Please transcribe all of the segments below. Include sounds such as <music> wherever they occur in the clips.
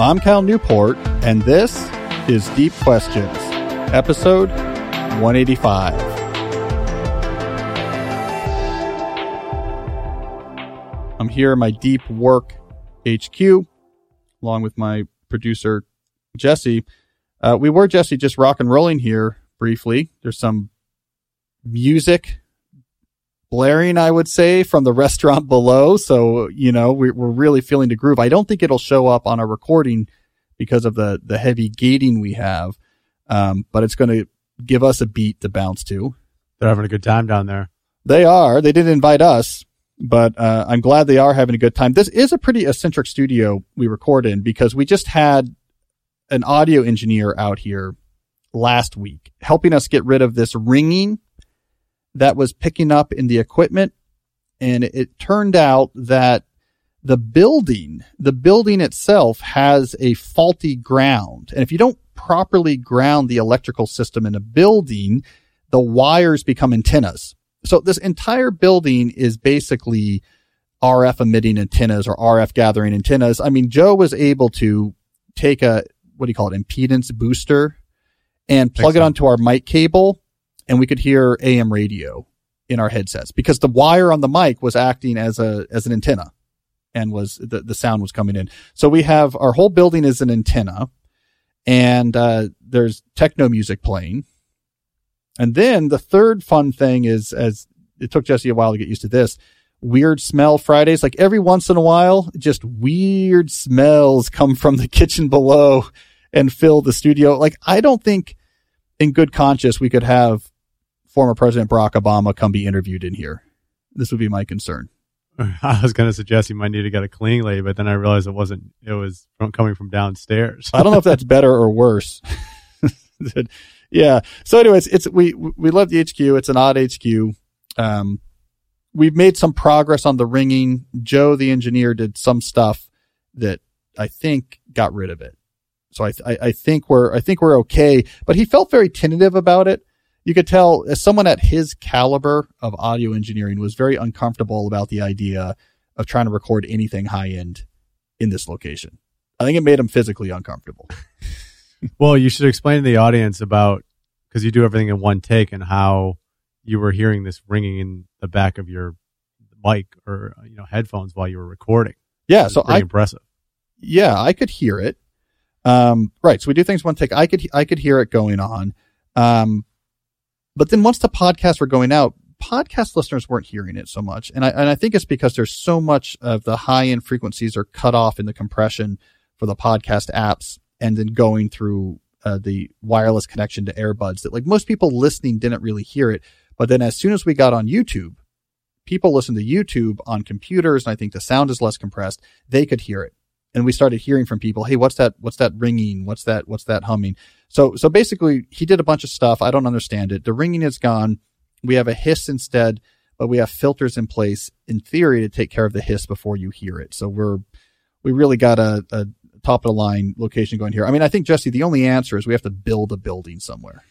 I'm Cal Newport, and this is Deep Questions, episode 185. I'm here in my Deep Work HQ, along with my producer, Jesse. Uh, we were, Jesse, just rock and rolling here briefly. There's some music blaring, I would say, from the restaurant <laughs> below. So, you know, we, we're really feeling the groove. I don't think it'll show up on a recording because of the, the heavy gating we have. Um, but it's going to give us a beat to bounce to. They're having a good time down there. They are. They didn't invite us, but uh, I'm glad they are having a good time. This is a pretty eccentric studio we record in because we just had an audio engineer out here last week helping us get rid of this ringing that was picking up in the equipment. And it turned out that the building, the building itself has a faulty ground. And if you don't properly ground the electrical system in a building, the wires become antennas. So this entire building is basically RF emitting antennas or RF gathering antennas. I mean, Joe was able to take a, what do you call it? Impedance booster and plug it onto our mic cable and we could hear AM radio in our headsets because the wire on the mic was acting as a, as an antenna and was the, the sound was coming in. So we have our whole building is an antenna and, uh, there's techno music playing. And then the third fun thing is as it took Jesse a while to get used to this weird smell Fridays. Like every once in a while, just weird smells come from the <laughs> kitchen below and fill the studio. Like I don't think in good conscience we could have former President Barack Obama come be interviewed in here. This would be my concern. <laughs> I was going to suggest you might need to get a cleaning lady, but then I realized it wasn't. It was from, coming from downstairs. I don't know if that's <laughs> better or worse. <laughs> yeah. So, anyways, it's we we love the HQ. It's an odd HQ. Um, we've made some progress on the ringing. Joe, the engineer, did some stuff that I think got rid of it. So I, I, I think we're I think we're okay. But he felt very tentative about it you could tell as someone at his caliber of audio engineering was very uncomfortable about the idea of trying to record anything high end in this location. I think it made him physically uncomfortable. <laughs> well, you should explain to the audience about because you do everything in one take and how you were hearing this ringing in the back of your mic or you know headphones while you were recording. Yeah, so I impressive. Yeah, I could hear it. Um, right. So we do things one take. I could I could hear it going on. Um, but then once the podcasts were going out, podcast listeners weren't hearing it so much. And I, and I think it's because there's so much of the high end frequencies are cut off in the compression for the podcast apps and then going through uh, the wireless connection to earbuds that like most people listening didn't really hear it. But then as soon as we got on YouTube, people listen to YouTube on computers and I think the sound is less compressed. They could hear it and we started hearing from people, "Hey, what's that? What's that ringing? What's that? What's that humming?" So, so basically, he did a bunch of stuff. I don't understand it. The ringing is gone. We have a hiss instead, but we have filters in place in theory to take care of the hiss before you hear it. So we're we really got a, a top of the line location going here. I mean, I think Jesse, the only answer is we have to build a building somewhere.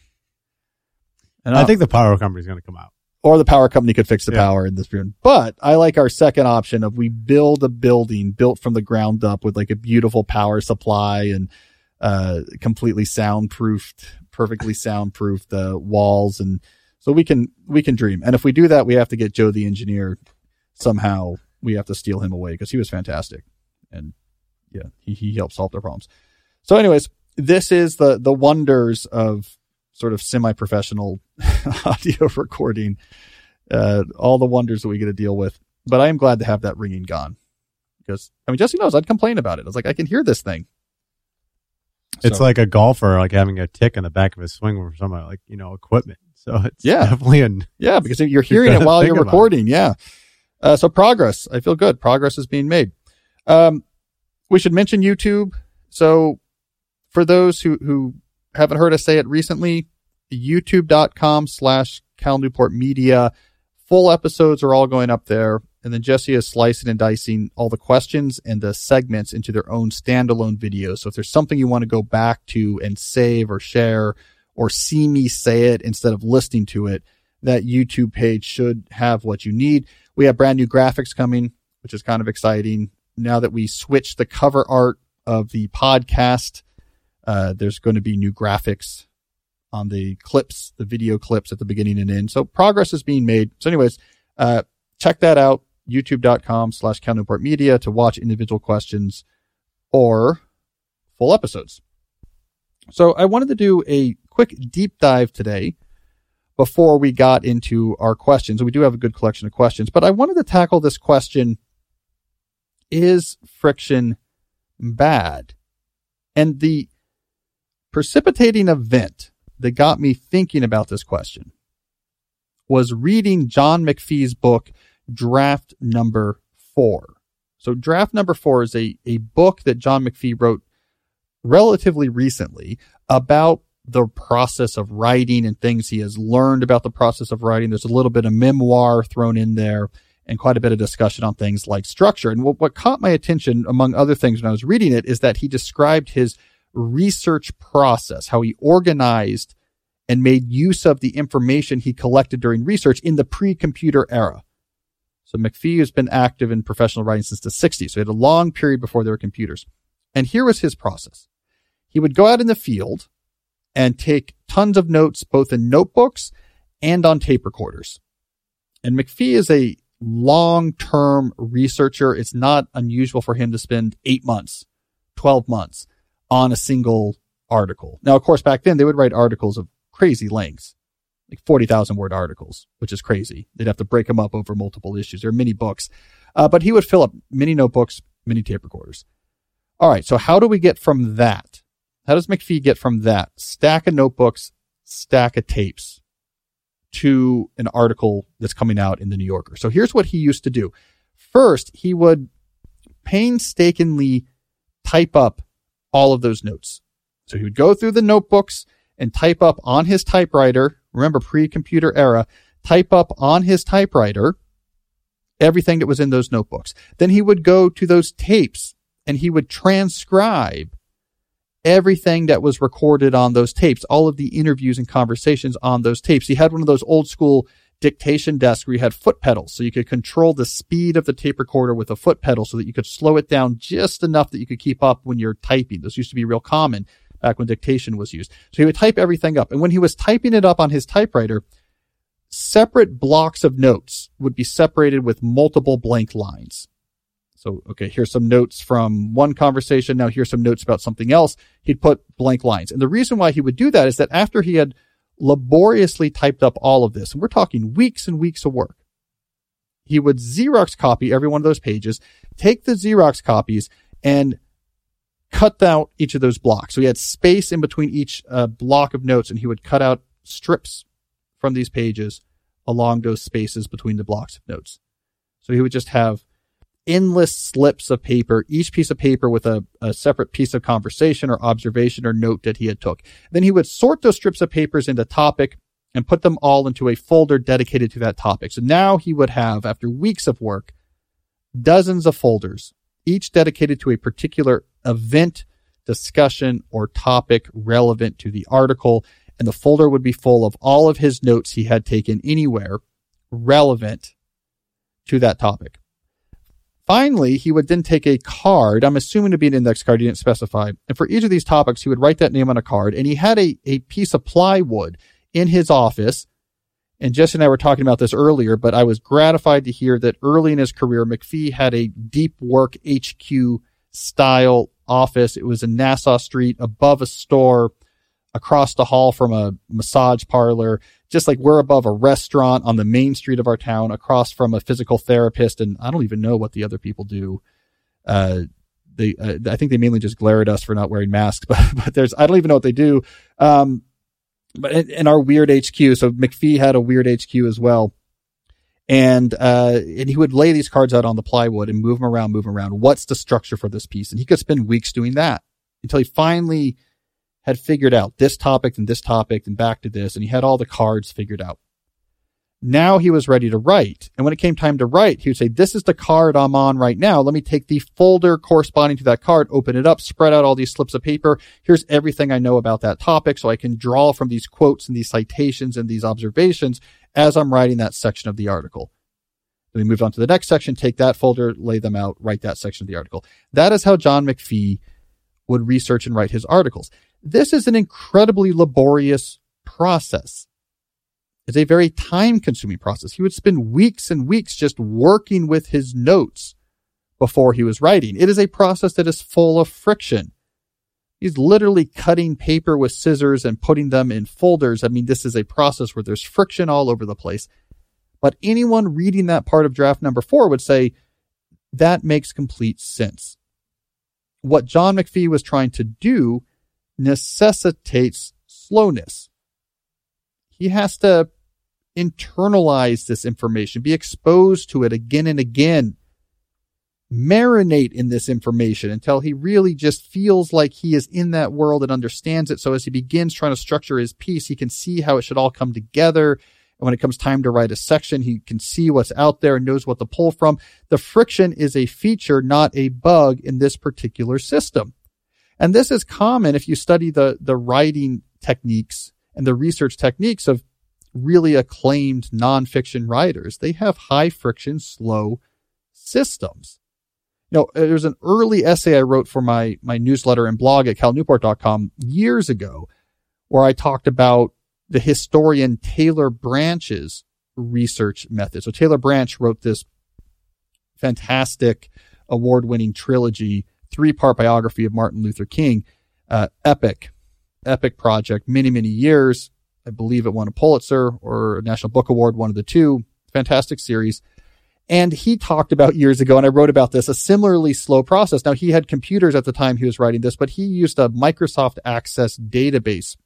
And I think the power company is going to come out or the power company could fix the yeah. power in this room. But I like our second option of we build a building built from the ground up with like a beautiful power supply and uh completely soundproofed, perfectly soundproofed the uh, walls and so we can we can dream. And if we do that, we have to get Joe the engineer somehow. We have to steal him away because he was fantastic. And yeah, he he helped solve their problems. So anyways, this is the the wonders of sort of semi-professional <laughs> audio recording, uh, all the wonders that we get to deal with. But I am glad to have that ringing gone because I mean, Jesse knows I'd complain about it. I was like, I can hear this thing. It's so, like a golfer, like having a tick in the back of his swing or some like, you know, equipment. So it's yeah. definitely an, yeah, because you're hearing it while you're recording. It. Yeah. Uh, so progress, I feel good. Progress is being made. Um, we should mention YouTube. So for those who, who haven't heard us say it recently, youtube.com slash Cal Newport Media. Full episodes are all going up there. And then Jesse is slicing and dicing all the questions and the segments into their own standalone videos. So if there's something you want to go back to and save or share or see me say it instead of listening to it, that YouTube page should have what you need. We have brand new graphics coming, which is kind of exciting. Now that we switched the cover art of the podcast. Uh, there's going to be new graphics on the clips, the video clips at the beginning and end. So progress is being made. So anyways, uh, check that out. YouTube.com slash Media to watch individual questions or full episodes. So I wanted to do a quick deep dive today before we got into our questions. We do have a good collection of questions, but I wanted to tackle this question. Is friction bad? And the precipitating event that got me thinking about this question was reading John McPhee's book, Draft Number Four. So, Draft Number Four is a, a book that John McPhee wrote relatively recently about the process of writing and things he has learned about the process of writing. There's a little bit of memoir thrown in there and quite a bit of discussion on things like structure. And what, what caught my attention, among other things, when I was reading it, is that he described his research process, how he organized and made use of the information he collected during research in the pre-computer era. So McPhee has been active in professional writing since the 60s. So he had a long period before there were computers. And here was his process. He would go out in the field and take tons of notes, both in notebooks and on tape recorders. And McPhee is a long term researcher. It's not unusual for him to spend eight months, 12 months on a single article. Now, of course, back then they would write articles of crazy lengths, like 40,000 word articles, which is crazy. They'd have to break them up over multiple issues. They're mini books. Uh, but he would fill up mini notebooks, mini tape recorders. All right. So how do we get from that? How does McPhee get from that stack of notebooks, stack of tapes to an article that's coming out in the New Yorker? So here's what he used to do. First, he would painstakingly type up all of those notes. So he would go through the notebooks and type up on his typewriter. Remember pre-computer era, type up on his typewriter everything that was in those notebooks. Then he would go to those tapes and he would transcribe everything that was recorded on those tapes, all of the interviews and conversations on those tapes. He had one of those old school dictation desk where you had foot pedals so you could control the speed of the tape recorder with a foot pedal so that you could slow it down just enough that you could keep up when you're typing. Those used to be real common back when dictation was used. So he would type everything up. And when he was typing it up on his typewriter, separate blocks of notes would be separated with multiple blank lines. So, okay, here's some notes from one conversation. Now here's some notes about something else. He'd put blank lines. And the reason why he would do that is that after he had laboriously typed up all of this, and we're talking weeks and weeks of work, he would Xerox copy every one of those pages, take the Xerox copies and cut out each of those blocks. So he had space in between each uh, block of notes and he would cut out strips from these pages along those spaces between the blocks of notes. So he would just have endless slips of paper, each piece of paper with a, a separate piece of conversation or observation or note that he had took. Then he would sort those strips of papers into topic and put them all into a folder dedicated to that topic. So now he would have, after weeks of work, dozens of folders, each dedicated to a particular event, discussion, or topic relevant to the article. And the folder would be full of all of his notes he had taken anywhere relevant to that topic. Finally, he would then take a card. I'm assuming to be an index card. He didn't specify. And for each of these topics, he would write that name on a card. And he had a, a piece of plywood in his office. And Jesse and I were talking about this earlier, but I was gratified to hear that early in his career, McPhee had a deep work HQ style office. It was in Nassau Street above a store across the hall from a massage parlor, just like we're above a restaurant on the main street of our town, across from a physical therapist. And I don't even know what the other people do. Uh, they, uh, I think they mainly just glare at us for not wearing masks, <laughs> but, but there's, I don't even know what they do. Um, but in, our weird HQ, so McPhee had a weird HQ as well. And, uh, and he would lay these cards out on the plywood and move them around, move them around. What's the structure for this piece? And he could spend weeks doing that until he finally had figured out this topic and this topic and back to this, and he had all the cards figured out. Now he was ready to write. And when it came time to write, he would say, this is the card I'm on right now. Let me take the folder corresponding to that card, open it up, spread out all these slips of paper. Here's everything I know about that topic. So I can draw from these quotes and these citations and these observations as I'm writing that section of the article. Then we moved on to the next section, take that folder, lay them out, write that section of the article. That is how John McPhee would research and write his articles. This is an incredibly laborious process. It's a very time consuming process. He would spend weeks and weeks just working with his notes before he was writing. It is a process that is full of friction. He's literally cutting paper with scissors and putting them in folders. I mean, this is a process where there's friction all over the place. But anyone reading that part of draft number four would say that makes complete sense. What John McPhee was trying to do necessitates slowness. He has to internalize this information, be exposed to it again and again marinate in this information until he really just feels like he is in that world and understands it. So as he begins trying to structure his piece, he can see how it should all come together. And when it comes time to write a section, he can see what's out there and knows what to pull from. The friction is a feature, not a bug in this particular system. And this is common if you study the, the writing techniques and the research techniques of really acclaimed nonfiction writers. They have high friction, slow systems you know, uh, there's an early essay I wrote for my, my newsletter and blog at calnewport.com years ago where I talked about the historian Taylor Branch's research method. So Taylor Branch wrote this fantastic award winning trilogy, three part biography of Martin Luther King, uh, epic, epic project, many, many years. I believe it won a Pulitzer or a National Book Award, one of the two. Fantastic series. And he talked about years ago, and I wrote about this, a similarly slow process. Now, he had computers at the time he was writing this, but he used a Microsoft Access database.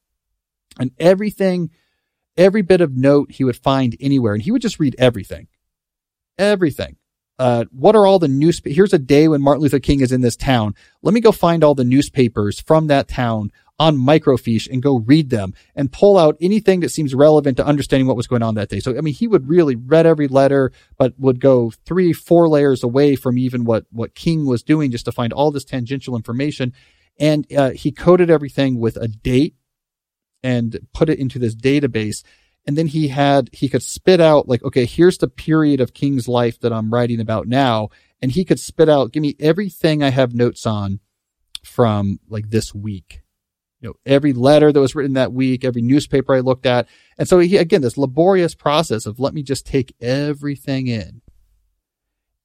And everything, every bit of note he would find anywhere, and he would just read everything. Everything. Uh, what are all the news? Here's a day when Martin Luther King is in this town. Let me go find all the newspapers from that town on microfiche and go read them and pull out anything that seems relevant to understanding what was going on that day. So, I mean, he would really read every letter, but would go three, four layers away from even what, what King was doing just to find all this tangential information. And uh, he coded everything with a date and put it into this database. And then he had, he could spit out like, okay, here's the period of King's life that I'm writing about now. And he could spit out, give me everything I have notes on from like this week you know, every letter that was written that week, every newspaper I looked at. And so he, again, this laborious process of let me just take everything in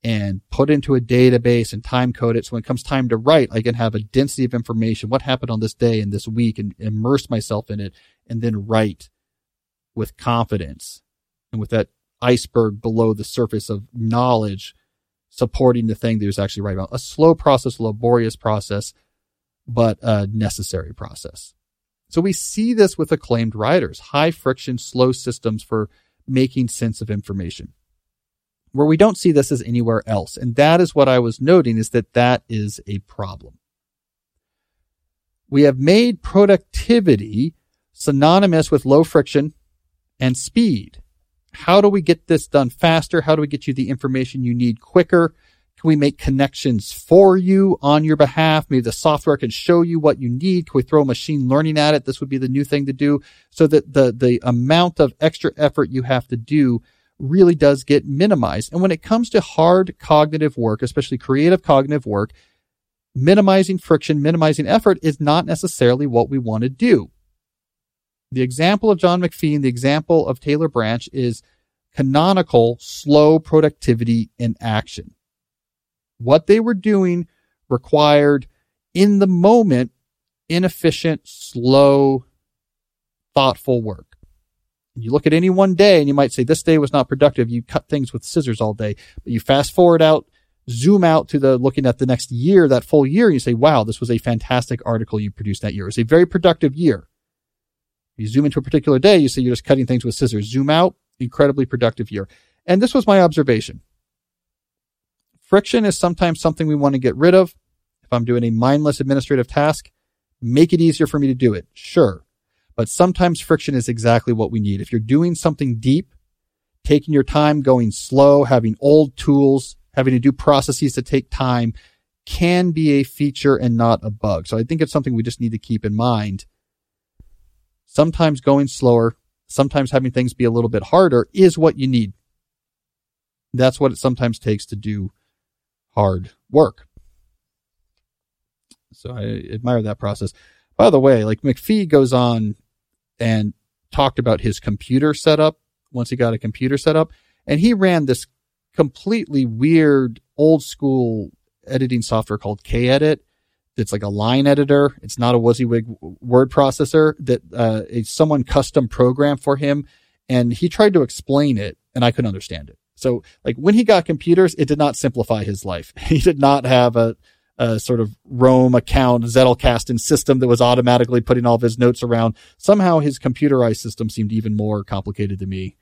and put into a database and time code it. So when it comes time to write, I can have a density of information. What happened on this day and this week and immerse myself in it and then write with confidence and with that iceberg below the surface of knowledge supporting the thing that was actually right about. A slow process, laborious process but a necessary process. So we see this with acclaimed writers, high friction, slow systems for making sense of information. Where we don't see this is anywhere else. And that is what I was noting is that that is a problem. We have made productivity synonymous with low friction and speed. How do we get this done faster? How do we get you the information you need quicker? Can we make connections for you on your behalf? Maybe the software can show you what you need. Can we throw machine learning at it? This would be the new thing to do so that the, the amount of extra effort you have to do really does get minimized. And when it comes to hard cognitive work, especially creative cognitive work, minimizing friction, minimizing effort is not necessarily what we want to do. The example of John McPhee and the example of Taylor Branch is canonical slow productivity in action. What they were doing required in the moment, inefficient, slow, thoughtful work. You look at any one day and you might say this day was not productive. You cut things with scissors all day, but you fast forward out, zoom out to the looking at the next year, that full year, and you say, wow, this was a fantastic article you produced that year. It was a very productive year. You zoom into a particular day, you say you're just cutting things with scissors. Zoom out, incredibly productive year. And this was my observation. Friction is sometimes something we want to get rid of. If I'm doing a mindless administrative task, make it easier for me to do it. Sure. But sometimes friction is exactly what we need. If you're doing something deep, taking your time, going slow, having old tools, having to do processes that take time can be a feature and not a bug. So I think it's something we just need to keep in mind. Sometimes going slower, sometimes having things be a little bit harder is what you need. That's what it sometimes takes to do hard work. So I admire that process. By the way, like McPhee goes on and talked about his computer setup once he got a computer set up, and he ran this completely weird old school editing software called KEdit. It's like a line editor. It's not a WYSIWYG word processor that uh, someone custom programmed for him. And he tried to explain it and I couldn't understand it. So like when he got computers, it did not simplify his life. <laughs> He did not have a, a sort of Roam account, Zettelkasten system that was automatically putting all of his notes around. Somehow his computerized system seemed even more complicated to me,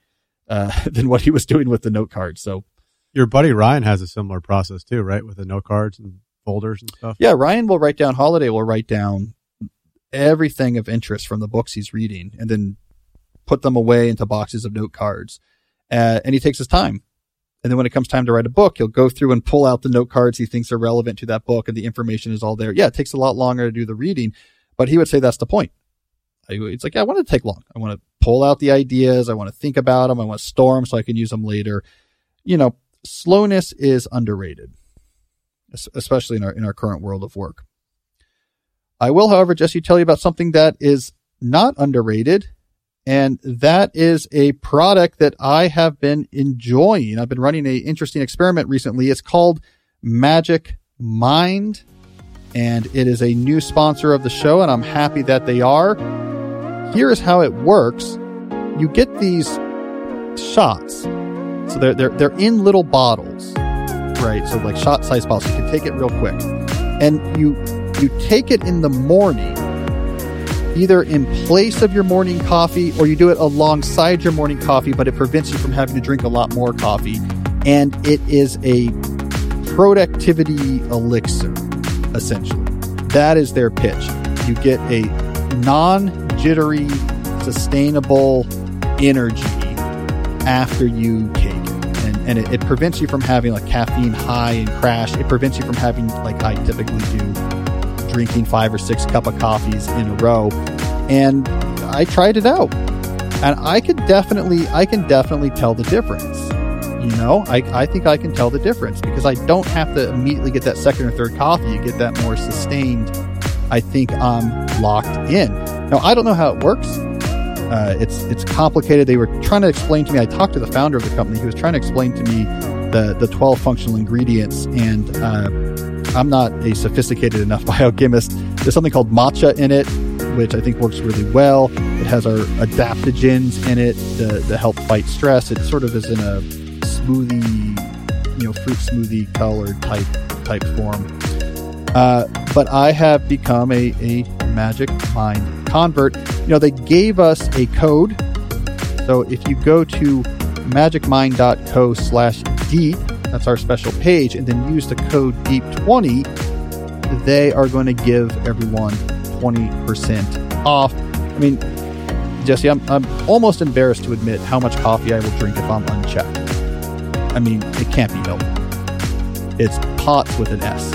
uh, <laughs> than what he was doing with the note card. So Your buddy Ryan has a similar process too, right? With the note cards and folders and stuff. Yeah, Ryan will write down. Holiday will write down everything of interest from the books he's reading, and then put them away into boxes of note cards. Uh, and he takes his time. And then when it comes time to write a book, he'll go through and pull out the note cards he thinks are relevant to that book, and the information is all there. Yeah, it takes a lot longer to do the reading, but he would say that's the point. It's like, yeah, I want to take long. I want to pull out the ideas. I want to think about them. I want to store them so I can use them later. You know, slowness is underrated especially in our in our current world of work. I will, however, just tell you about something that is not underrated, and that is a product that I have been enjoying. I've been running an interesting experiment recently. It's called Magic Mind, and it is a new sponsor of the show, and I'm happy that they are. Here is how it works: you get these shots, so they're they're they're in little bottles right? So like shot size bottles, you can take it real quick, and you you take it in the morning, either in place of your morning coffee or you do it alongside your morning coffee, but it prevents you from having to drink a lot more coffee, and it is a productivity elixir, essentially. That is their pitch. You get a non jittery, sustainable energy after you and it, it, prevents you from having like caffeine high and crash. It prevents you from having like I typically do, drinking five or six cup of coffees in a row. And I tried it out, and I could definitely, I can definitely tell the difference. You know, I, I think I can tell the difference because I don't have to immediately get that second or third coffee. You get that more sustained. I think I'm locked in. Now I don't know how it works. Uh, it's it's complicated. They were trying to explain to me. I talked to the founder of the company. He was trying to explain to me the the twelve functional ingredients, and uh, I'm not a sophisticated enough <laughs> biochemist. There's something called matcha in it, which I think works really well. It has our adaptogens in it to, to help fight stress. It sort of is in a smoothie, you know, fruit smoothie colored type type form. Uh, but I have become a, a magic mind convert. You know, they gave us a code. So if you go to magicmind.co slash deep, that's our special page, and then use the code deep20, they are going to give everyone 20% off. I mean, Jesse, I'm, I'm almost embarrassed to admit how much coffee I will drink if I'm unchecked. I mean, it can't be helped. It's pots with an S.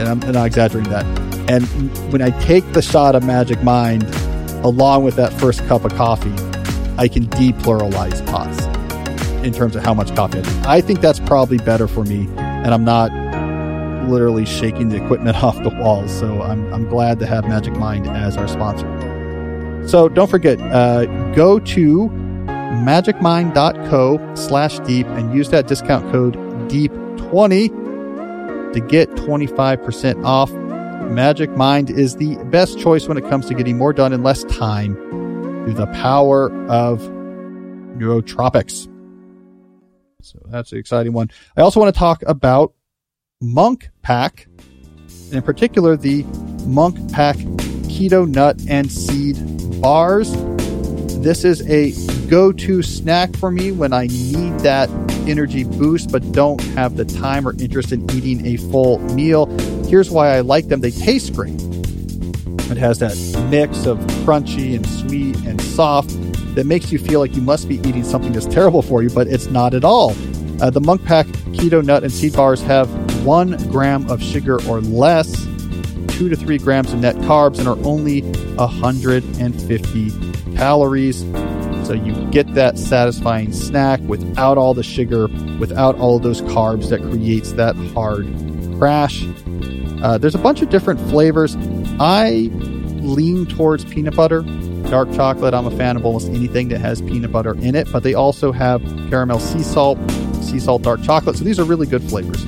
And I'm, I'm exaggerating that. And when I take the shot of Magic Mind along with that first cup of coffee, I can depluralize pots in terms of how much coffee I drink. I think that's probably better for me, and I'm not literally shaking the equipment <laughs> off the walls. So I'm, I'm glad to have Magic Mind as our sponsor. So don't forget, uh, go to magicmind.co slash deep and use that discount code deep20 to get 25% off Magic Mind is the best choice when it comes to getting more done in less time through the power of nootropics. So that's an exciting one. I also want to talk about Munk Pack, and in particular the Munk Pack Keto Nut and Seed Bars. This is a go to snack for me when I need that energy boost but don't have the time or interest in eating a full meal. Here's why I like them they taste great. It has that mix of crunchy and sweet and soft that makes you feel like you must be eating something that's terrible for you, but it's not at all. Uh, the Munk Pack Keto Nut and Seed Bars have one gram of sugar or less, two to three grams of net carbs, and are only 150 calories. So you get that satisfying snack without all the sugar, without all those carbs that creates that hard crash. Uh, there's a bunch of different flavors. I lean towards peanut butter, dark chocolate. I'm a fan of almost anything that has peanut butter in it, but they also have caramel sea salt, sea salt dark chocolate. So these are really good flavors.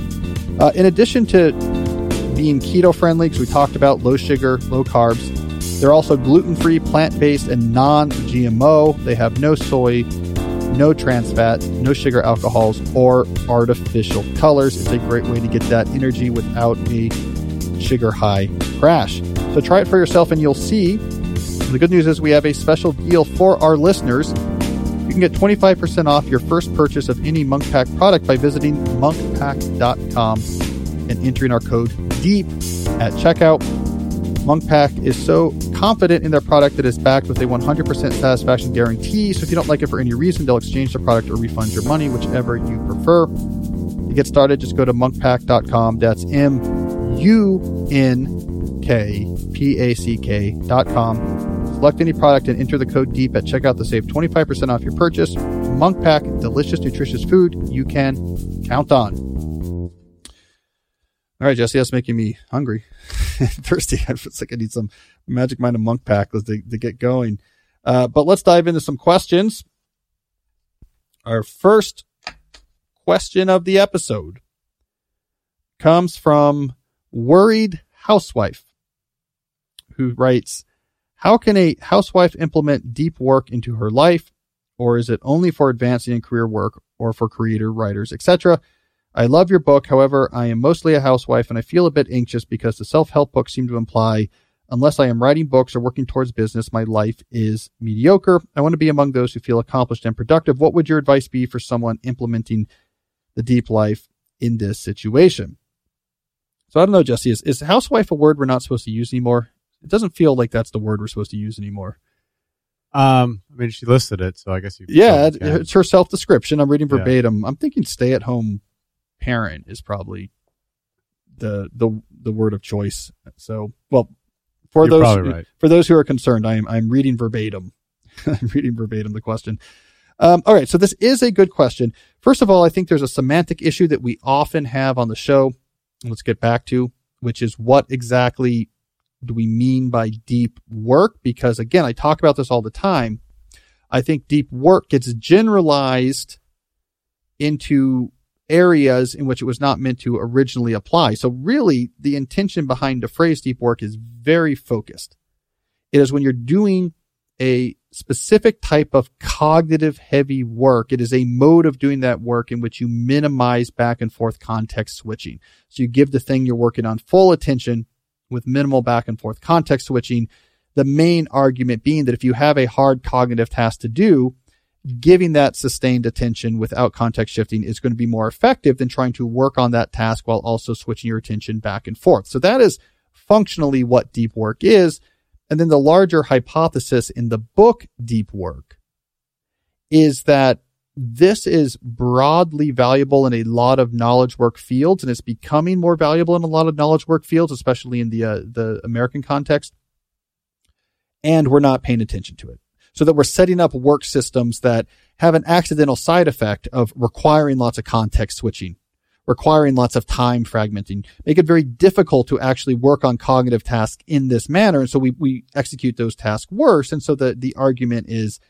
Uh, in addition to being keto friendly, because we talked about low sugar, low carbs, they're also gluten free, plant based, and non GMO. They have no soy, no trans fat, no sugar alcohols, or artificial colors. It's a great way to get that energy without a sugar high crash. So try it for yourself and you'll see. The good news is we have a special deal for our listeners. You can get 25% off your first purchase of any Munk Pack product by visiting munkpack.com and entering our code DEEP at checkout. Munk Pack is so confident in their product that it's backed with a 100% satisfaction guarantee. So if you don't like it for any reason, they'll exchange the product or refund your money, whichever you prefer. To get started, just go to munkpack.com. That's M U N K P A C K.com. Select any product and enter the code DEEP at checkout to save 25% off your purchase. Munk Pack, delicious, nutritious food you can count on. All right, Jesse, that's making me hungry, <laughs> thirsty. <laughs> It's like I need some Magic Mind of Munk Pack to, to get going. Uh, but let's dive into some questions. Our first question of the episode comes from Worried Housewife, who writes, How can a housewife implement deep work into her life? Or is it only for advancing in career work or for creator, writers, etc.? I love your book. However, I am mostly a housewife and I feel a bit anxious because the self help books seem to imply unless I am writing books or working towards business, my life is mediocre. I want to be among those who feel accomplished and productive. What would your advice be for someone implementing the deep life in this situation? So I don't know, Jesse, is, is housewife a word we're not supposed to use anymore? It doesn't feel like that's the word we're supposed to use anymore. Um, I mean, she listed it, so I guess you. Yeah, it's her self description. I'm reading verbatim. Yeah. I'm thinking stay at home parent is probably the the the word of choice. So, well, for You're those right. for those who are concerned, I'm I'm reading verbatim. <laughs> I'm reading verbatim the question. Um, all right, so this is a good question. First of all, I think there's a semantic issue that we often have on the show. Let's get back to which is what exactly do we mean by deep work? Because again, I talk about this all the time. I think deep work gets generalized into areas in which it was not meant to originally apply. So really the intention behind the phrase deep work is very focused. It is when you're doing a specific type of cognitive heavy work. It is a mode of doing that work in which you minimize back and forth context switching. So you give the thing you're working on full attention with minimal back and forth context switching. The main argument being that if you have a hard cognitive task to do, giving that sustained attention without context shifting is going to be more effective than trying to work on that task while also switching your attention back and forth. So that is functionally what deep work is. And then the larger hypothesis in the book Deep Work is that this is broadly valuable in a lot of knowledge work fields and it's becoming more valuable in a lot of knowledge work fields, especially in the, uh, the American context. And we're not paying attention to it so that we're setting up work systems that have an accidental side effect of requiring lots of context switching, requiring lots of time fragmenting, make it very difficult to actually work on cognitive tasks in this manner. And so we, we execute those tasks worse. And so the, the argument is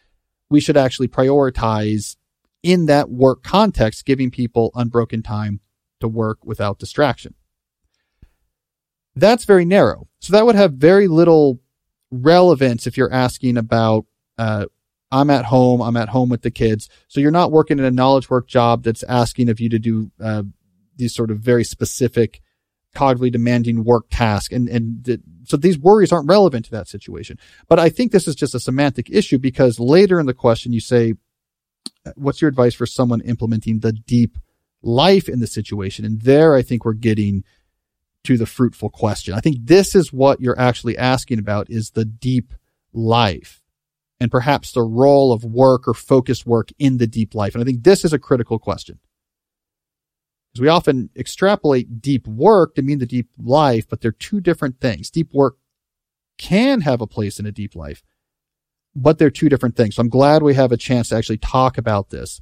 we should actually prioritize in that work context, giving people unbroken time to work without distraction. That's very narrow. So that would have very little relevance if you're asking about uh, I'm at home. I'm at home with the kids. So you're not working in a knowledge work job that's asking of you to do uh, these sort of very specific, cognitively demanding work tasks. And and the, so these worries aren't relevant to that situation. But I think this is just a semantic issue because later in the question you say, "What's your advice for someone implementing the deep life in the situation?" And there, I think we're getting to the fruitful question. I think this is what you're actually asking about: is the deep life and perhaps the role of work or focused work in the deep life? And I think this is a critical question. Because we often extrapolate deep work to mean the deep life, but they're two different things. Deep work can have a place in a deep life, but they're two different things. So I'm glad we have a chance to actually talk about this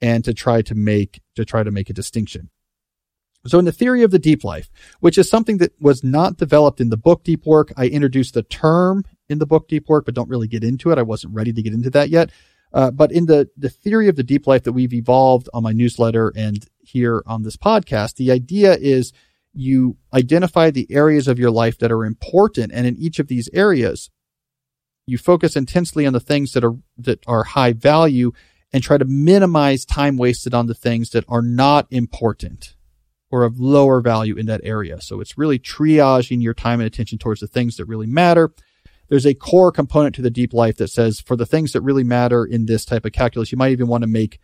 and to try to make, to try to make a distinction. So in the theory of the deep life, which is something that was not developed in the book Deep Work, I introduced the term in the book Deep Work, but don't really get into it. I wasn't ready to get into that yet. Uh, but in the, the theory of the deep life that we've evolved on my newsletter and here on this podcast, the idea is you identify the areas of your life that are important. And in each of these areas, you focus intensely on the things that are, that are high value and try to minimize time wasted on the things that are not important or of lower value in that area. So it's really triaging your time and attention towards the things that really matter. There's a core component to the deep life that says for the things that really matter in this type of calculus, you might even want to make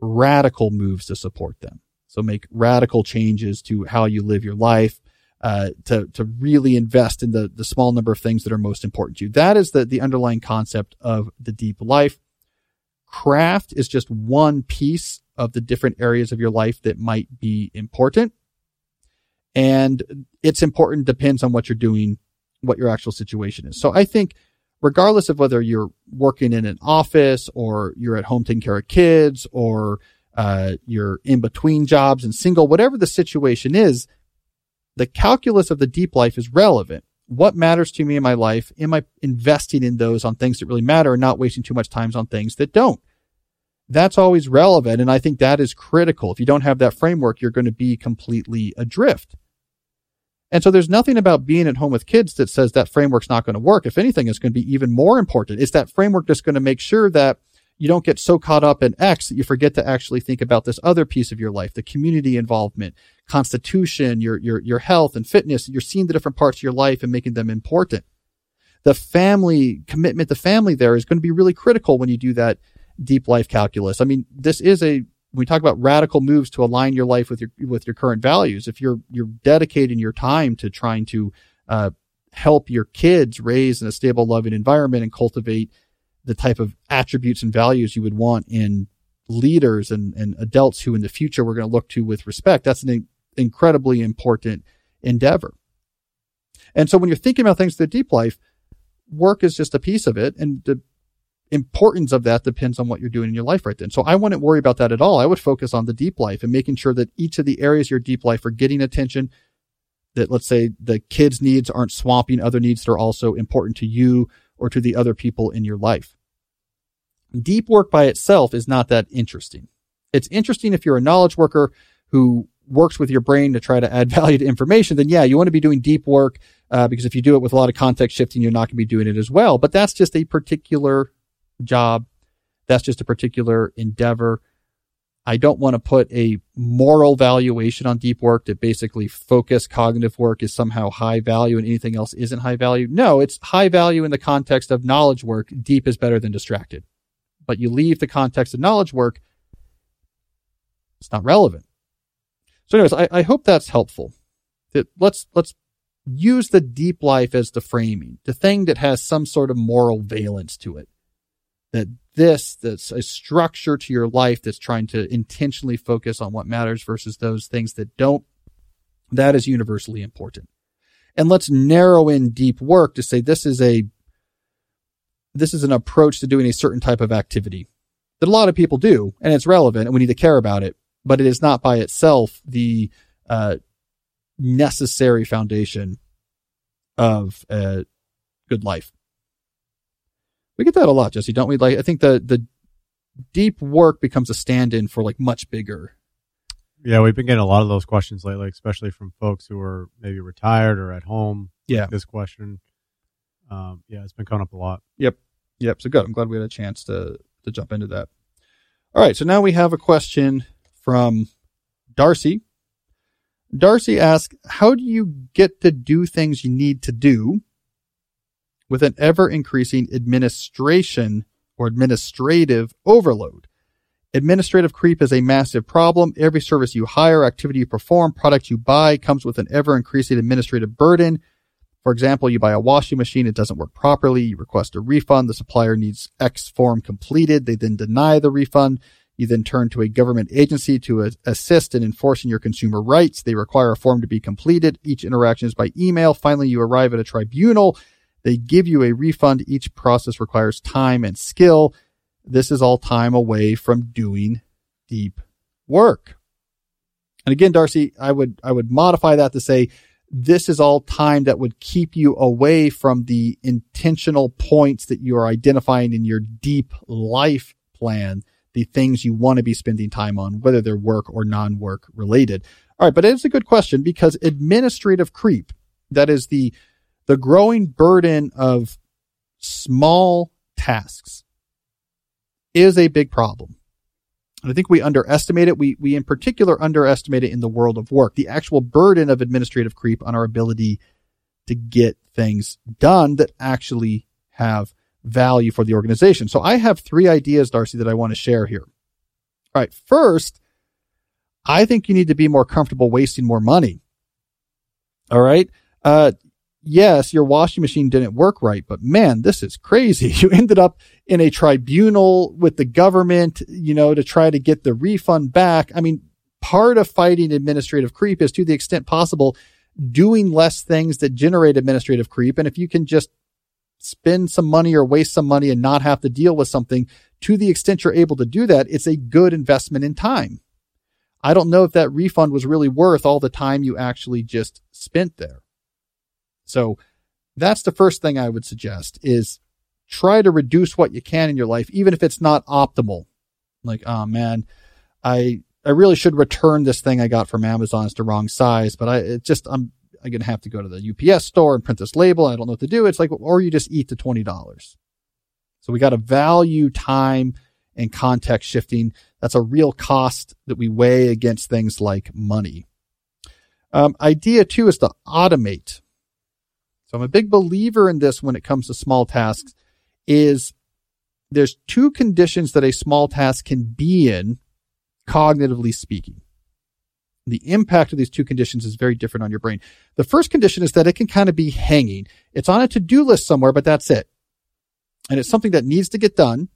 radical moves to support them. So make radical changes to how you live your life, uh, to, to really invest in the, the small number of things that are most important to you. That is the, the underlying concept of the deep life. Craft is just one piece of the different areas of your life that might be important. And it's important depends on what you're doing, what your actual situation is. So I think regardless of whether you're working in an office or you're at home taking care of kids or uh, you're in between jobs and single, whatever the situation is, the calculus of the deep life is relevant. What matters to me in my life? Am I investing in those on things that really matter and not wasting too much time on things that don't? That's always relevant. And I think that is critical. If you don't have that framework, you're going to be completely adrift. And so there's nothing about being at home with kids that says that framework's not going to work. If anything, it's going to be even more important. It's that framework that's going to make sure that you don't get so caught up in X that you forget to actually think about this other piece of your life, the community involvement, constitution, your, your, your health and fitness. You're seeing the different parts of your life and making them important. The family commitment, the family there is going to be really critical when you do that deep life calculus. I mean, this is a, when we talk about radical moves to align your life with your, with your current values. If you're, you're dedicating your time to trying to, uh, help your kids raise in a stable, loving environment and cultivate the type of attributes and values you would want in leaders and, and adults who in the future we're going to look to with respect. That's an incredibly important endeavor. And so when you're thinking about things the deep life, work is just a piece of it. And the importance of that depends on what you're doing in your life right then. So I wouldn't worry about that at all. I would focus on the deep life and making sure that each of the areas of your deep life are getting attention. That let's say the kids' needs aren't swamping other needs that are also important to you or to the other people in your life. Deep work by itself is not that interesting. It's interesting if you're a knowledge worker who works with your brain to try to add <laughs> value to information, then yeah, you want to be doing deep work uh, because if you do it with a lot of context shifting, you're not going to be doing it as well. But that's just a particular job. That's just a particular endeavor. I don't want to put a moral valuation on deep work that basically focus cognitive work is somehow high value and anything else isn't high value. No, it's high value in the context of knowledge work. Deep is better than distracted. But you leave the context of knowledge work, it's not relevant. So anyways, I, I hope that's helpful. That let's let's use the deep life as the framing, the thing that has some sort of moral valence to it that this that's a structure to your life that's trying to intentionally focus on what matters versus those things that don't that is universally important and let's narrow in deep work to say this is a this is an approach to doing a certain type of activity that a lot of people do and it's relevant and we need to care about it but it is not by itself the uh, necessary foundation of a good life we get that a lot, Jesse, don't we? Like, I think the, the deep work becomes a stand in for like much bigger. Yeah, we've been getting a lot of those questions lately, especially from folks who are maybe retired or at home. Yeah. This question. Um, yeah, it's been coming up a lot. Yep. Yep. So good. I'm glad we had a chance to, to jump into that. All right. So now we have a question from Darcy. Darcy asks, how do you get to do things you need to do with an ever increasing administration or administrative overload. Administrative creep is a massive problem. Every service you hire, activity you perform, product you buy comes with an ever increasing administrative burden. For example, you buy a washing machine, it doesn't work properly, you request a refund, the supplier needs X form completed, they then deny the refund. You then turn to a government agency to assist in enforcing your consumer rights. They require a form to be completed. Each interaction is by email. Finally, you arrive at a tribunal they give you a refund. Each process requires time and skill. This is all time away from doing deep work. And again, Darcy, I would, I would modify that to say this is all time that would keep you away from the intentional points that you are identifying in your deep life plan, the things you want to be spending time on, whether they're work or non-work related. All right. But it's a good question because administrative creep, that is the, the growing burden of small tasks is a big problem. And I think we underestimate it. We, we in particular underestimate it in the world of work, the actual burden of administrative creep on our ability to get things done that actually have value for the organization. So I have three ideas, Darcy, that I want to share here. All right. First, I think you need to be more comfortable wasting more money. All right. Uh, yes, your washing machine didn't work right, but man, this is crazy. <laughs> You ended up in a tribunal with the government, you know, to try to get the refund back. I mean, part of fighting administrative creep is to the extent possible doing less things that generate administrative creep. And if you can just spend some money or waste some money and not have to deal with something to the extent you're able to do that, it's a good investment in time. I don't know if that refund was really worth all the time you actually just spent there. So that's the first thing I would suggest is try to reduce what you can in your life, even if it's not optimal. Like, oh man, I, I really should return this thing I got from Amazon. It's the wrong size, but I, it just, I'm, I'm to have to go to the UPS store and print this label. I don't know what to do. It's like, or you just eat the $20. So we got to value time and context shifting. That's a real cost that we weigh against things like money. Um, idea two is to automate. So I'm a big believer in this when it comes to small tasks is there's two conditions that a small task can be in cognitively speaking. The impact of these two conditions is very different on your brain. The first condition is that it can kind of be hanging. It's on a to-do list somewhere, but that's it. And it's something that needs to get done.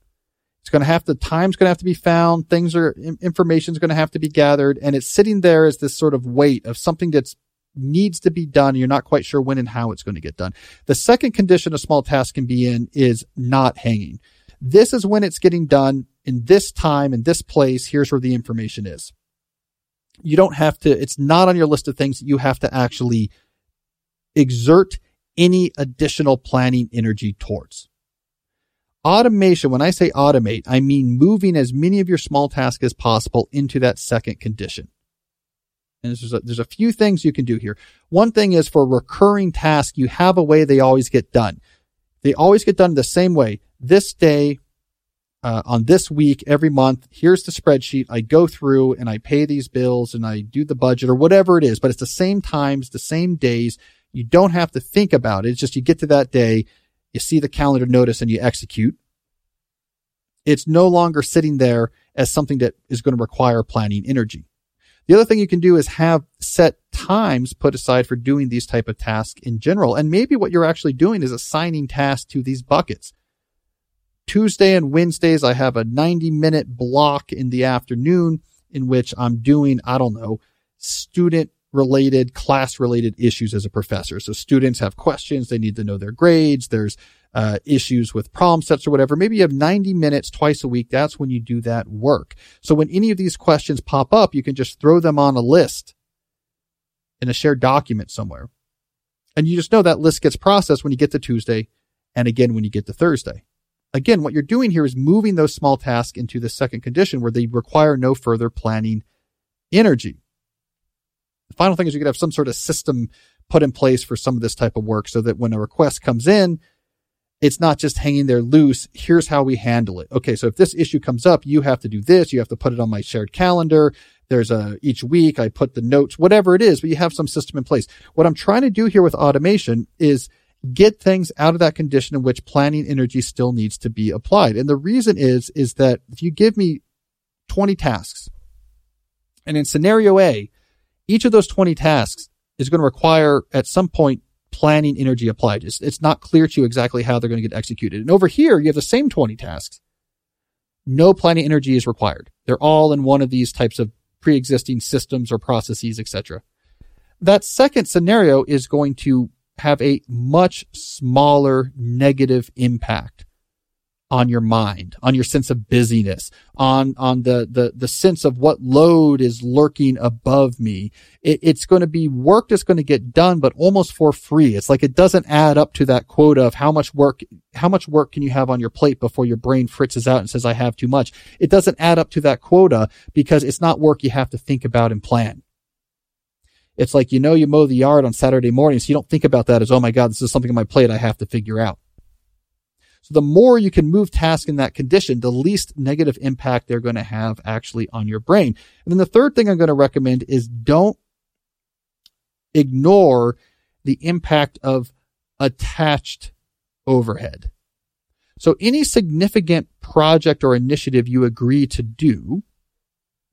It's going to have to, time's going to have to be found. Things are, information is going to have to be gathered. And it's sitting there as this sort of weight of something that's needs to be done. You're not quite sure when and how it's going to get done. The second condition a small task can be in is not hanging. This is when it's getting done in this time, in this place. Here's where the information is. You don't have to, it's not on your list of things that you have to actually exert any additional planning energy towards. Automation, when I say automate, I mean moving as many of your small tasks as possible into that second condition. And there's a, there's a few things you can do here. One thing is for recurring tasks, you have a way they always get done. They always get done the same way. This day, uh, on this week, every month, here's the spreadsheet. I go through and I pay these bills and I do the budget or whatever it is, but it's the same times, the same days. You don't have to think about it. It's just you get to that day, you see the calendar notice and you execute. It's no longer sitting there as something that is going to require planning energy. The other thing you can do is have set times put aside for doing these type of tasks in general. And maybe what you're actually doing is assigning tasks to these buckets. Tuesday and Wednesdays, I have a 90 minute block in the afternoon in which I'm doing, I don't know, student related, class related issues as a professor. So students have questions. They need to know their grades. There's uh, issues with problem sets or whatever. Maybe you have 90 minutes twice a week. That's when you do that work. So when any of these questions pop up, you can just throw them on a list in a shared document somewhere. And you just know that list gets processed when you get to Tuesday and again when you get to Thursday. Again, what you're doing here is moving those small tasks into the second condition where they require no further planning energy. The final thing is you could have some sort of system put in place for some of this type of work so that when a request comes in, it's not just hanging there loose. Here's how we handle it. Okay. So if this issue comes up, you have to do this. You have to put it on my shared calendar. There's a each week I put the notes, whatever it is, but you have some system in place. What I'm trying to do here with automation is get things out of that condition in which planning energy still needs to be applied. And the reason is, is that if you give me 20 tasks and in scenario A, each of those 20 tasks is going to require at some point planning energy applied. It's, it's not clear to you exactly how they're going to get executed. And over here, you have the same 20 tasks. No planning energy is required. They're all in one of these types of pre-existing systems or processes, etc. That second scenario is going to have a much smaller negative impact on your mind, on your sense of busyness, on, on the, the, the sense of what load is lurking above me. It, it's going to be work that's going to get done, but almost for free. It's like it doesn't add up to that quota of how much work, how much work can you have on your plate before your brain fritzes out and says, I have too much. It doesn't add up to that quota because it's not work you have to think about and plan. It's like, you know, you mow the yard on Saturday morning, so you don't think about that as, oh my God, this is something on my plate I have to figure out. So the more you can move tasks in that condition, the least negative impact they're going to have actually on your brain. And then the third thing I'm going to recommend is don't ignore the impact of attached overhead. So any significant project or initiative you agree to do,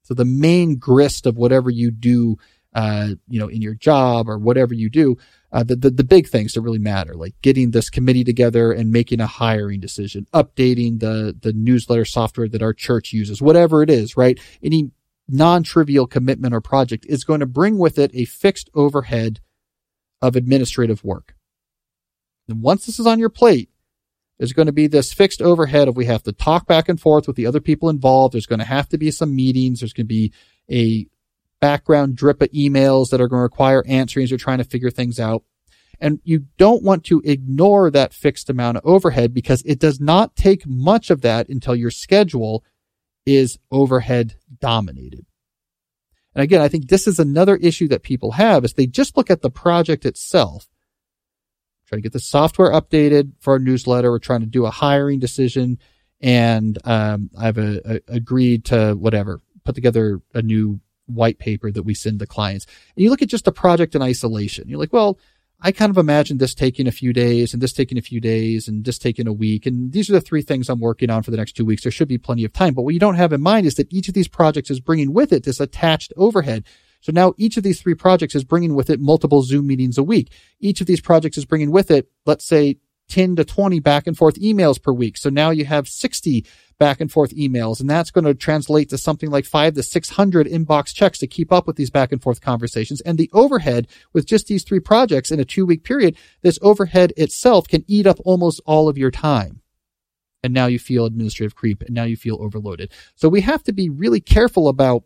so the main grist of whatever you do, uh, you know, in your job or whatever you do, uh, the, the, the big things that really matter, like getting this committee together and making a hiring decision, updating the, the newsletter software that our church uses, whatever it is, right? Any non-trivial commitment or project is going to bring with it a fixed overhead of administrative work. And once this is on your plate, there's going to be this fixed overhead of we have to talk back and forth with the other people involved. There's going to have to be some meetings. There's going to be a background drip of emails that are going to require answering as you're trying to figure things out. And you don't want to ignore that fixed amount of overhead because it does not take much of that until your schedule is overhead dominated. And again, I think this is another issue that people have is they just look at the project itself, trying to get the software updated for our newsletter. We're trying to do a hiring decision and, um, I've a, a, agreed to whatever, put together a new white paper that we send to clients. And you look at just a project in isolation. You're like, well, I kind of imagine this taking a few days and this taking a few days and this taking a week. And these are the three things I'm working on for the next two weeks. There should be plenty of time. But what you don't have in mind is that each of these projects is bringing with it this attached overhead. So now each of these three projects is bringing with it multiple Zoom meetings a week. Each of these projects is bringing with it, let's say 10 to 20 back and forth emails per week. So now you have 60 back and forth emails. And that's going to translate to something like five to 600 inbox checks to keep up with these back and forth conversations. And the overhead with just these three projects in a two week period, this overhead itself can eat up almost all of your time. And now you feel administrative creep and now you feel overloaded. So we have to be really careful about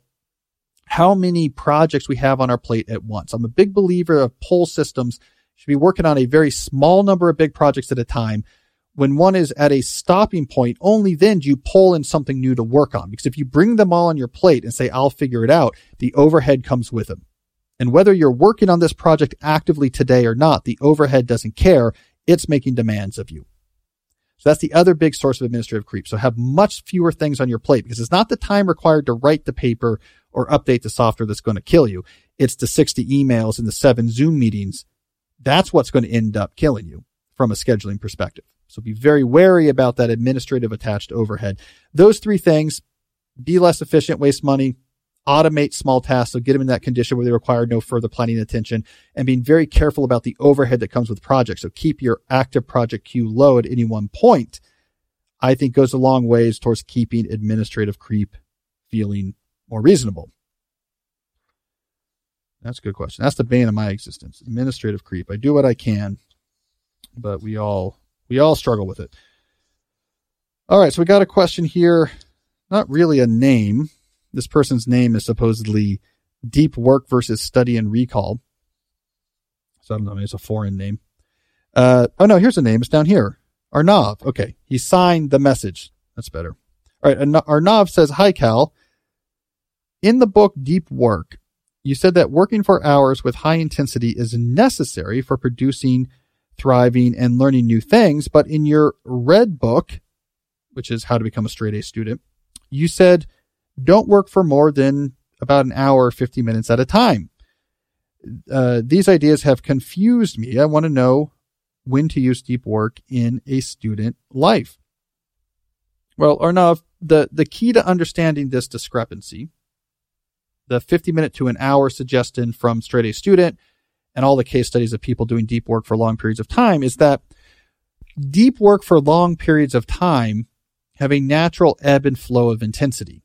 how many projects we have on our plate at once. I'm a big believer of pull systems should be working on a very small number of big projects at a time when one is at a stopping point, only then do you pull in something new to work on. Because if you bring them all on your plate and say, I'll figure it out, the overhead comes with them. And whether you're working on this project actively today or not, the overhead doesn't care. It's making demands of you. So that's the other big source of administrative creep. So have much fewer things on your plate because it's not the time required to write the paper or update the software that's going to kill you. It's the 60 emails and the seven Zoom meetings. That's what's going to end up killing you from a scheduling perspective. So be very wary about that administrative attached overhead. Those three things, be less efficient, waste money, automate small tasks. So get them in that condition where they require no further planning attention and being very careful about the overhead that comes with projects. So keep your active project queue low at any one point. I think goes a long ways towards keeping administrative creep feeling more reasonable. That's a good question. That's the bane of my existence. Administrative creep. I do what I can, but we all we all struggle with it. All right, so we got a question here. Not really a name. This person's name is supposedly Deep Work versus Study and Recall. So I don't know, maybe it's a foreign name. Uh, oh no, here's a name. It's down here. Arnav. Okay. He signed the message. That's better. All right. Arnav says, Hi, Cal. In the book Deep Work, you said that working for hours with high intensity is necessary for producing thriving and learning new things. But in your red book, which is how to become a straight A student, you said don't work for more than about an hour, 50 minutes at a time. Uh, these ideas have confused me. I want to know when to use deep work in a student life. Well, Arnav, the, the key to understanding this discrepancy, the 50 minute to an hour suggestion from straight A student and all the case studies of people doing deep work for long periods of time is that deep work for long periods of time have a natural ebb and flow of intensity.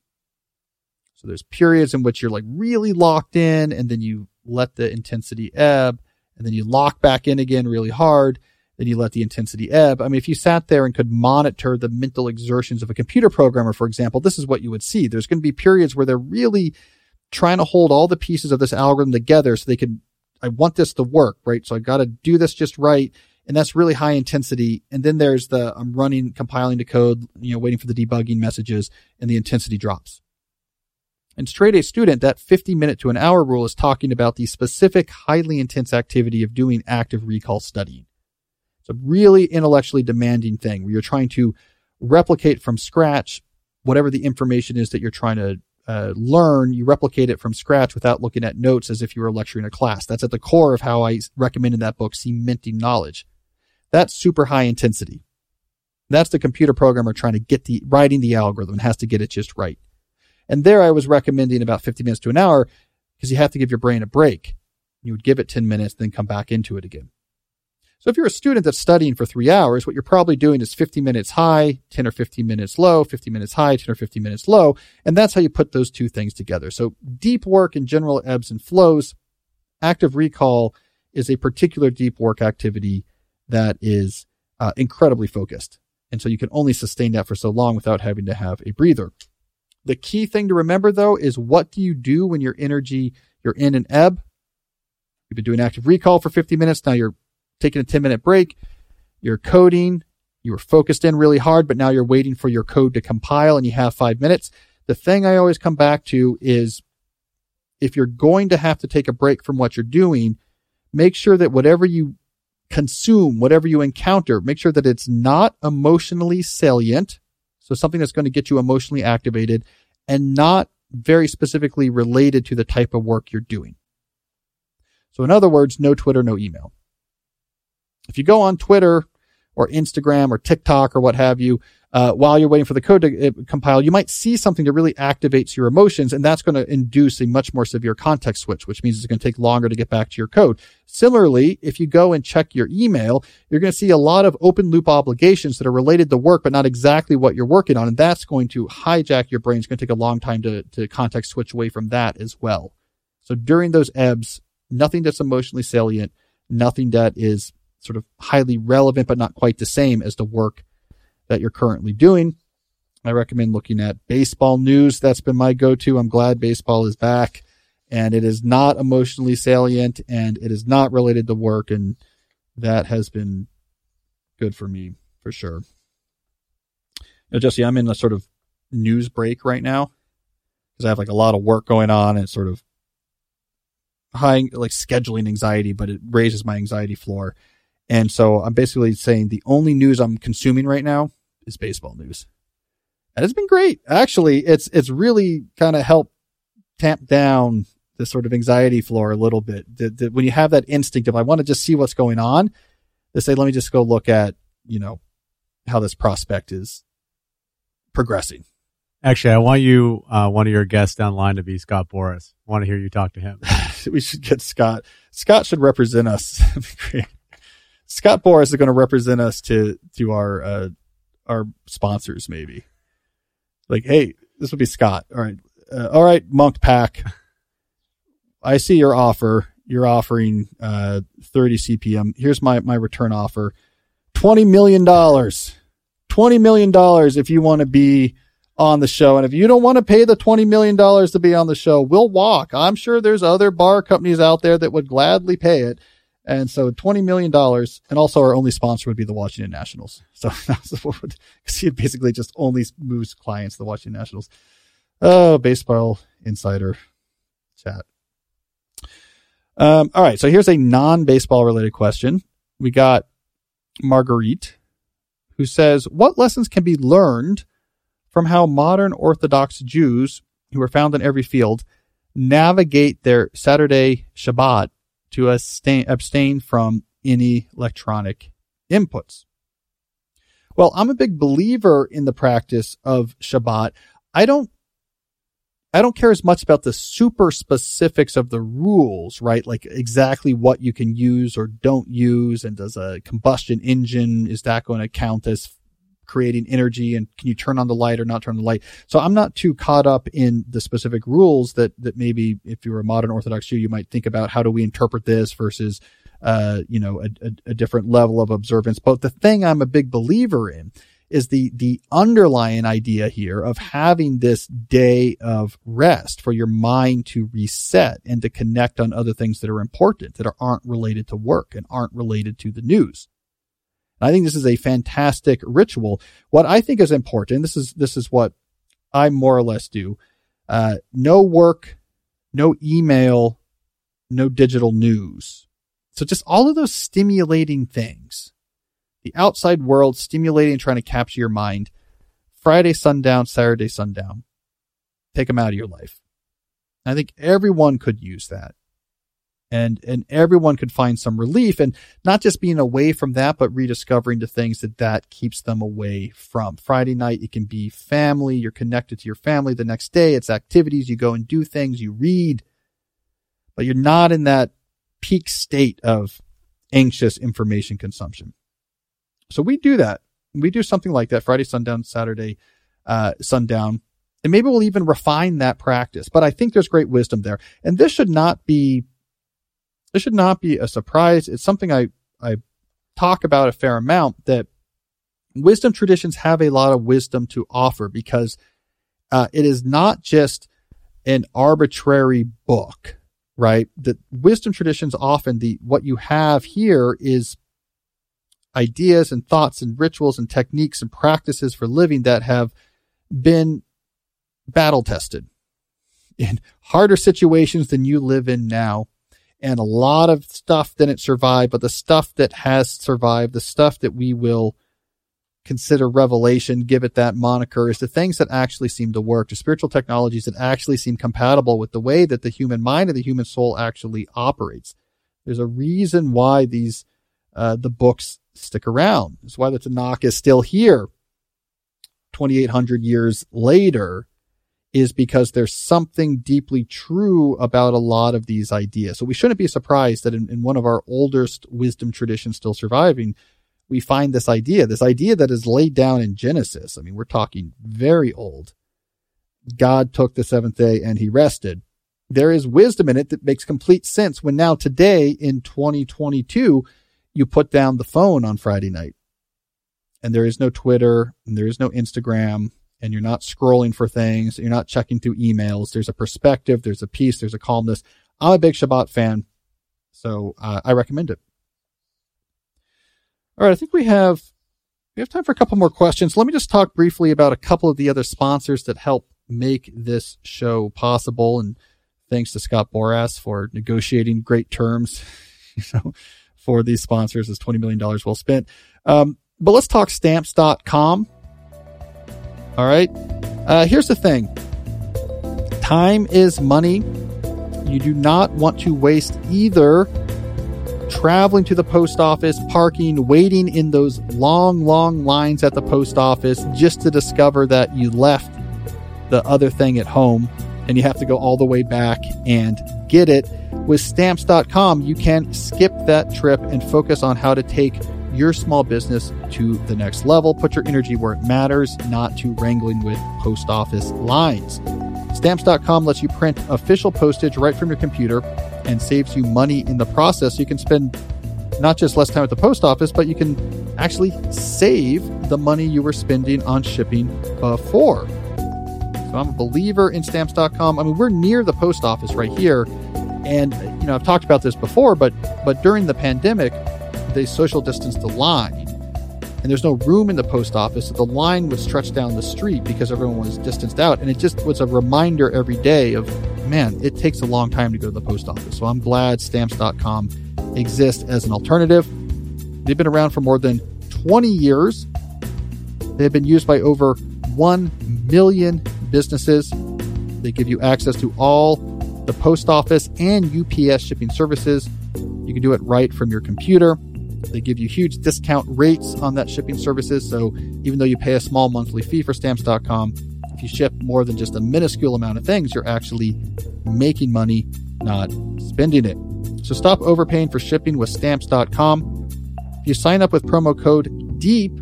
So there's periods in which you're like really locked in and then you let the intensity ebb and then you lock back in again really hard. then you let the intensity ebb. I mean, if you sat there and could monitor the mental exertions of a computer programmer, for example, this is what you would see. There's going to be periods where they're really trying to hold all the pieces of this algorithm together so they can, I want this to work, right? So I got to do this just right. And that's really high intensity. And then there's the, I'm running, compiling the code, you know, waiting for the debugging messages and the intensity drops. And straight A student, that 50 minute to an hour rule is talking about the specific highly intense activity of doing active recall studying. It's a really intellectually demanding thing where you're trying to replicate from scratch whatever the information is that you're trying to uh, learn. You replicate it from scratch without looking at notes as if you were lecturing a class. That's at the core of how I recommend in that book, cementing knowledge. That's super high intensity. That's the computer programmer trying to get the writing the algorithm and has to get it just right. And there I was recommending about 50 minutes to an hour because you have to give your brain a break. You would give it 10 minutes, then come back into it again. So if you're a student that's studying for three hours, what you're probably doing is 50 minutes high, 10 or 15 minutes low, 50 minutes high, 10 or 15 minutes low. And that's how you put those two things together. So deep work in general ebbs and flows. Active recall is a particular deep work activity that is uh, incredibly focused. And so you can only sustain that for so long without having to have a breather. The key thing to remember though is what do you do when your energy, you're in an ebb? You've been doing active recall for 50 minutes. Now you're taking a 10 minute break. You're coding. You were focused in really hard, but now you're waiting for your code to compile and you have five minutes. The thing I always come back to is if you're going to have to take a break from what you're doing, make sure that whatever you consume, whatever you encounter, make sure that it's not emotionally salient so something that's going to get you emotionally activated and not very specifically related to the type of work you're doing. So in other words, no Twitter, no email. If you go on Twitter or Instagram or TikTok or what have you, uh, while you're waiting for the code to uh, compile, you might see something that really activates your emotions, and that's going to induce a much more severe context switch, which means it's going to take longer to get back to your code. Similarly, if you go and check your email, you're going to see a lot of open loop obligations that are related to work, but not exactly what you're working on, and that's going to hijack your brain. It's going to take a long time to, to context switch away from that as well. So during those ebbs, nothing that's emotionally salient, nothing that is sort of highly relevant, but not quite the same as the work that you're currently doing. I recommend looking at baseball news. That's been my go-to. I'm glad baseball is back and it is not emotionally salient and it is not related to work. And that has been good for me for sure. Know, Jesse, I'm in a sort of news break right now because I have like a lot of work going on and sort of high, like scheduling anxiety, but it raises my anxiety floor. And so I'm basically saying the only news I'm consuming right now is baseball news. And it's been great. Actually, it's, it's really kind of helped tamp down the sort of anxiety floor a little bit. The, the, when you have that instinct of, I want to just see what's going on, to say, let me just go look at, you know, how this prospect is progressing. Actually, I want you, uh, one of your guests down line to be Scott Boras. I want to hear you talk to him. <laughs> we should get Scott. Scott should represent us. <laughs> Scott Boras is going to represent us to to our uh, our sponsors, maybe. Like, hey, this would be Scott. All right, uh, all right, Munk Pack. I see your offer. You're offering uh, 30 CPM. Here's my my return offer: twenty million dollars. Twenty million dollars if you want to be on the show. And if you don't want to pay the $20 million to be on the show, we'll walk. I'm sure there's other bar companies out there that would gladly pay it. And so $20 million. And also our only sponsor would be the Washington Nationals. So <laughs> that's what would, cause he basically just only moves clients the Washington Nationals. Oh, baseball insider chat. Um, all right. So here's a non baseball related question. We got Marguerite who says, what lessons can be learned from how modern Orthodox Jews who are found in every field navigate their Saturday Shabbat to abstain, abstain from any electronic inputs. Well, I'm a big believer in the practice of Shabbat. I don't I don't care as much about the super specifics of the rules, right? Like exactly what you can use or don't use. And does a combustion engine, is that going to count as creating energy and can you turn on the light or not turn on the light. So I'm not too caught up in the specific rules that, that maybe if you're a modern Orthodox Jew, you might think about how do we interpret this versus uh, you know, a, a, a different level of observance. But the thing I'm a big believer in is the the underlying idea here of having this day of rest for your mind to reset and to connect on other things that are important that are, aren't related to work and aren't related to the news. I think this is a fantastic ritual. What I think is important, this is this is what I more or less do. Uh, no work, no email, no digital news. So just all of those stimulating things the outside world stimulating, trying to capture your mind. Friday sundown, Saturday sundown. Take them out of your life. I think everyone could use that. And, and everyone could find some relief and not just being away from that, but rediscovering the things that that keeps them away from. Friday night, it can be family. You're connected to your family. The next day, it's activities. You go and do things. You read, but you're not in that peak state of anxious information consumption. So we do that. We do something like that Friday sundown, Saturday uh, sundown. And maybe we'll even refine that practice. But I think there's great wisdom there. And this should not be this should not be a surprise. It's something I, I talk about a fair amount that wisdom traditions have a lot of wisdom to offer because uh, it is not just an arbitrary book, right? The wisdom traditions often the what you have here is ideas and thoughts and rituals and techniques and practices for living that have been battle tested in harder situations than you live in now. And a lot of stuff didn't survive, but the stuff that has survived, the stuff that we will consider revelation, give it that moniker, is the things that actually seem to work, the spiritual technologies that actually seem compatible with the way that the human mind and the human soul actually operates. There's a reason why these, uh, the books stick around. It's why the Tanakh is still here 2,800 years later is because there's something deeply true about a lot of these ideas. So we shouldn't be surprised that in, in one of our oldest wisdom traditions still surviving, we find this idea, this idea that is laid down in Genesis. I mean, we're talking very old. God took the seventh day and he rested. There is wisdom in it that makes complete sense when now today in 2022, you put down the phone on Friday night and there is no Twitter and there is no Instagram and you're not scrolling for things. You're not checking through emails. There's a perspective. There's a peace. There's a calmness. I'm a big Shabbat fan. So uh, I recommend it. All right. I think we have, we have time for a couple more questions. Let me just talk briefly about a couple of the other sponsors that help make this show possible. And thanks to Scott Boras for negotiating great terms. <laughs> so for these sponsors is $20 million well spent. Um, but let's talk stamps.com. All right. Uh, here's the thing time is money. You do not want to waste either traveling to the post office, parking, waiting in those long, long lines at the post office just to discover that you left the other thing at home and you have to go all the way back and get it. With stamps.com, you can skip that trip and focus on how to take your small business to the next level. Put your energy where it matters, not to wrangling with post office lines. Stamps.com lets you print official postage right from your computer and saves you money in the process. You can spend not just less time at the post office, but you can actually save the money you were spending on shipping before. So I'm a believer in stamps.com. I mean, we're near the post office right here. And, you know, I've talked about this before, but, but during the pandemic, they social distanced the line and there's no room in the post office. So the line would stretch down the street because everyone was distanced out. And it just was a reminder every day of, man, it takes a long time to go to the post office. So I'm glad stamps.com exists as an alternative. They've been around for more than 20 years. They've been used by over 1 million businesses. They give you access to all the post office and UPS shipping services. You can do it right from your computer. They give you huge discount rates on that shipping services. So even though you pay a small monthly fee for stamps.com, if you ship more than just a minuscule amount of things, you're actually making money, not spending it. So stop overpaying for shipping with stamps.com. If you sign up with promo code DEEP,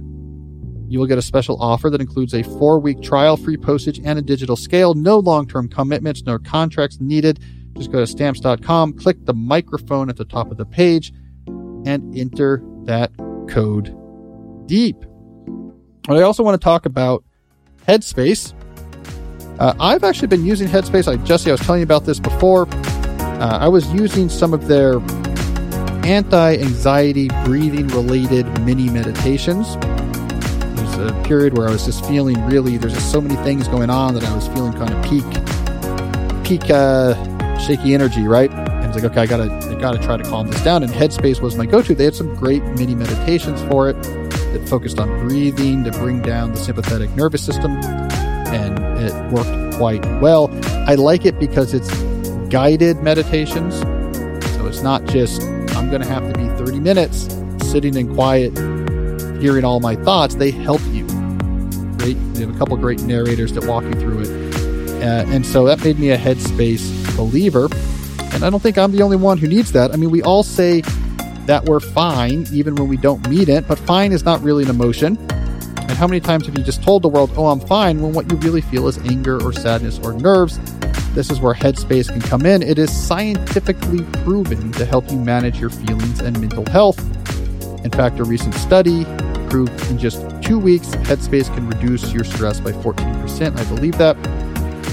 you will get a special offer that includes a four week trial, free postage, and a digital scale. No long term commitments, no contracts needed. Just go to stamps.com, click the microphone at the top of the page, and enter that code deep. But I also want to talk about Headspace. Uh, I've actually been using Headspace. Like Jesse, I was telling you about this before. Uh, I was using some of their anti anxiety breathing related mini meditations. There's a period where I was just feeling really, there's just so many things going on that I was feeling kind of peak, peak, uh, shaky energy, right? It's like, okay, I gotta, I gotta try to calm this down. And Headspace was my go to. They had some great mini meditations for it that focused on breathing to bring down the sympathetic nervous system. And it worked quite well. I like it because it's guided meditations. So it's not just I'm to have to be 30 minutes sitting in quiet, hearing all my thoughts. They help you. Great. They have a couple great narrators that walk you through it. Uh, and so that made me a Headspace believer. And I don't think I'm the only one who needs that. I mean, we all say that we're fine even when we don't mean it, but fine is not really an emotion. And how many times have you just told the world, oh, I'm fine, when what you really feel is anger or sadness or nerves? This is where Headspace can come in. It is scientifically proven to help you manage your feelings and mental health. In fact, a recent study proved in just two weeks, Headspace can reduce your stress by 14%. I believe that.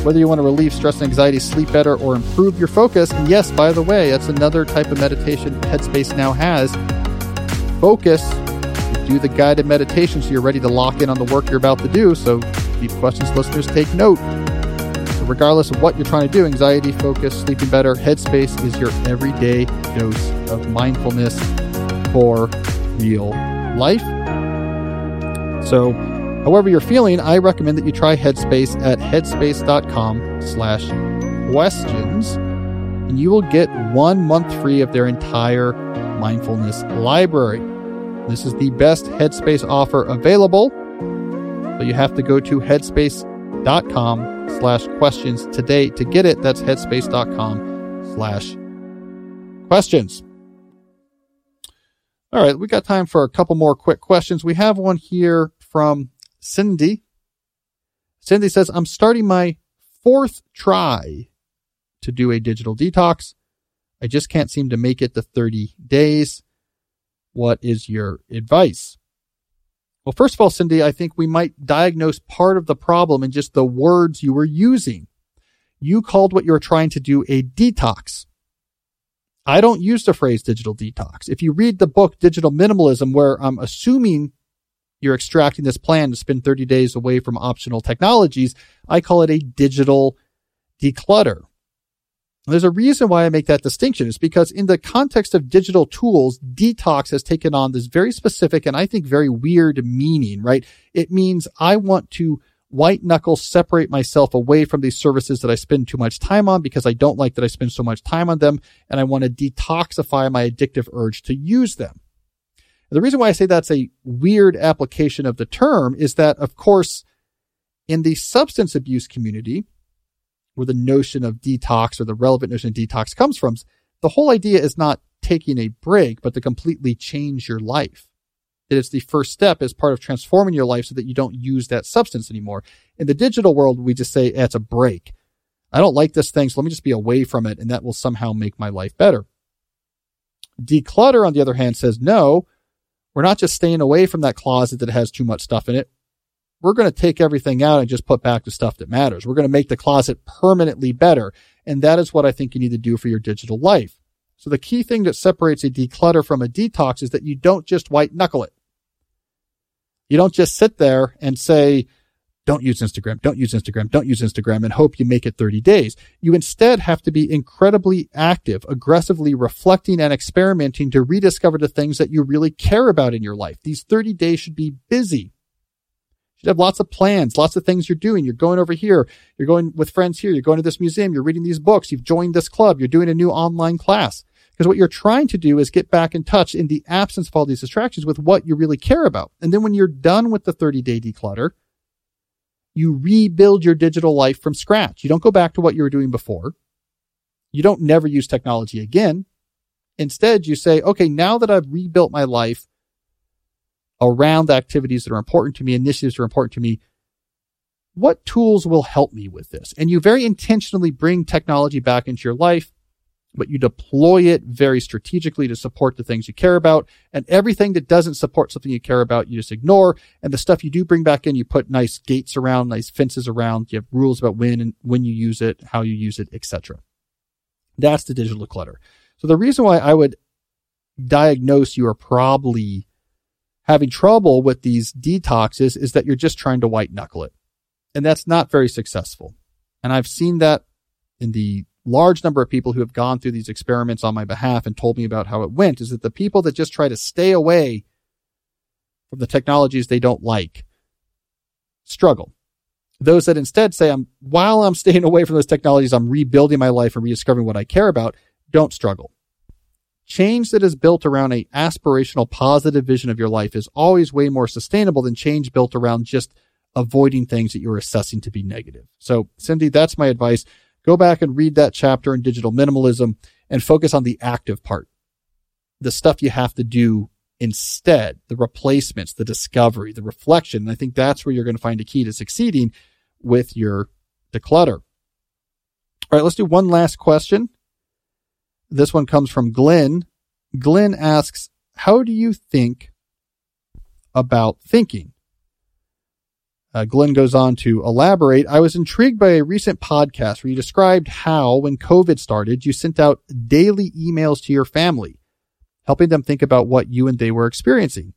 Whether you want to relieve stress and anxiety, sleep better, or improve your focus, and yes, by the way, that's another type of meditation Headspace now has. Focus. Do the guided meditation so you're ready to lock in on the work you're about to do. So, deep questions listeners take note So regardless of what you're trying to do anxiety, focus, sleeping better Headspace is your everyday dose of mindfulness for real life. So, however you're feeling, I recommend that you try Headspace at headspace.com slash questions, and you will get one month free of their entire mindfulness library. This is the best Headspace offer available, but you have to go to headspace.com slash questions today to get it. That's headspace.com slash questions. All right, we got time for a couple more quick questions. We have one here from Cindy. Cindy says, I'm starting my fourth try to do a digital detox. I just can't seem to make it to 30 days. What is your advice? Well, first of all, Cindy, I think we might diagnose part of the problem in just the words you were using. You called what you were trying to do a detox. I don't use the phrase digital detox. If you read the book Digital Minimalism, where I'm assuming you're extracting this plan to spend 30 days away from optional technologies, I call it a digital declutter. There's a reason why I make that distinction. It's because in the context of digital tools, detox has taken on this very specific and I think very weird meaning, right? It means I want to white knuckle separate myself away from these services that I spend too much time on because I don't like that I spend so much time on them and I want to detoxify my addictive urge to use them. The reason why I say that's a weird application of the term is that, of course, in the substance abuse community, where the notion of detox or the relevant notion of detox comes from. The whole idea is not taking a break, but to completely change your life. It is the first step as part of transforming your life so that you don't use that substance anymore. In the digital world, we just say it's a break. I don't like this thing, so let me just be away from it, and that will somehow make my life better. Declutter, on the other hand, says no, we're not just staying away from that closet that has too much stuff in it we're going to take everything out and just put back the stuff that matters. We're going to make the closet permanently better. And that is what I think you need to do for your digital life. So the key thing that separates a declutter from a detox is that you don't just white knuckle it. You don't just sit there and say, don't use Instagram, don't use Instagram, don't use Instagram and hope you make it 30 days. You instead have to be incredibly active, aggressively reflecting and experimenting to rediscover the things that you really care about in your life. These 30 days should be busy You should have lots of plans, lots of things you're doing. You're going over here. You're going with friends here. You're going to this museum. You're reading these books. You've joined this club. You're doing a new online class. Because what you're trying to do is get back in touch in the absence of all these distractions with what you really care about. And then when you're done with the 30 day declutter, you rebuild your digital life from scratch. You don't go back to what you were doing before. You don't never use technology again. Instead, you say, okay, now that I've rebuilt my life, around activities that are important to me, initiatives that are important to me. What tools will help me with this? And you very intentionally bring technology back into your life but you deploy it very strategically to support the things you care about. And everything that doesn't support something you care about, you just ignore. And the stuff you do bring back in, you put nice gates around, nice fences around. You have rules about when and when you use it, how you use it, etc. That's the digital clutter. So the reason why I would diagnose you are probably having trouble with these detoxes is that you're just trying to white knuckle it. And that's not very successful. And I've seen that in the large number of people who have gone through these experiments on my behalf and told me about how it went is that the people that just try to stay away from the technologies they don't like struggle. Those that instead say, I'm, while I'm staying <laughs> away from those technologies, I'm rebuilding my life and rediscovering what I care about, don't struggle. Change that is built around a aspirational positive vision of your life is always way more sustainable than change built around just avoiding things that you're assessing to be negative. So Cindy, that's my advice. Go back and read that chapter in digital minimalism and focus on the active part. The stuff you have to do instead, the replacements, the discovery, the reflection. And I think that's where you're going to find a key to succeeding with your declutter. All right, let's do one last question. This one comes from Glenn. Glenn asks, How do you think about thinking? Uh, Glenn goes on to elaborate. I was intrigued by a recent podcast where you described how, when COVID started, you sent out daily emails to your family, helping them think about what you and they were experiencing.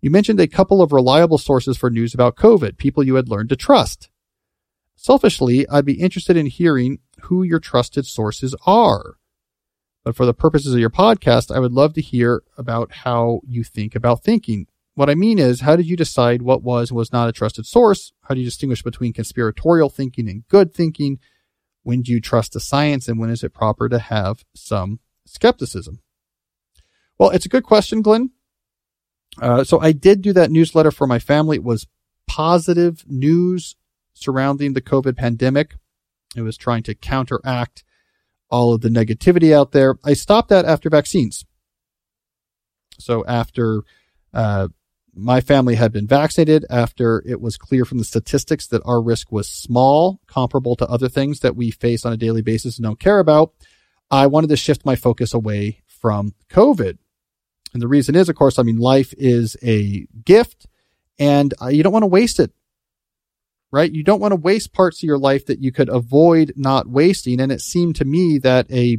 You mentioned a couple of reliable sources for news about COVID, people you had learned to trust. Selfishly, I'd be interested in hearing who your trusted sources are. But for the purposes of your podcast, I would love to hear about how you think about thinking. What I mean is, how did you decide what was was not a trusted source? How do you distinguish between conspiratorial thinking and good thinking? When do you trust the science and when is it proper to have some skepticism? Well, it's a good question, Glenn. Uh, so I did do that newsletter for my family. It was positive news surrounding the COVID pandemic. It was trying to counteract all of the negativity out there. I stopped that after vaccines. So after uh, my family had been vaccinated, after it was clear from the statistics that our risk was small, comparable to other things that we face on a daily basis and don't care about, I wanted to shift my focus away from COVID. And the reason is, of course, I mean, life is a gift and uh, you don't want to waste it right? You don't want to waste parts of your life that you could avoid not wasting. And it seemed to me that a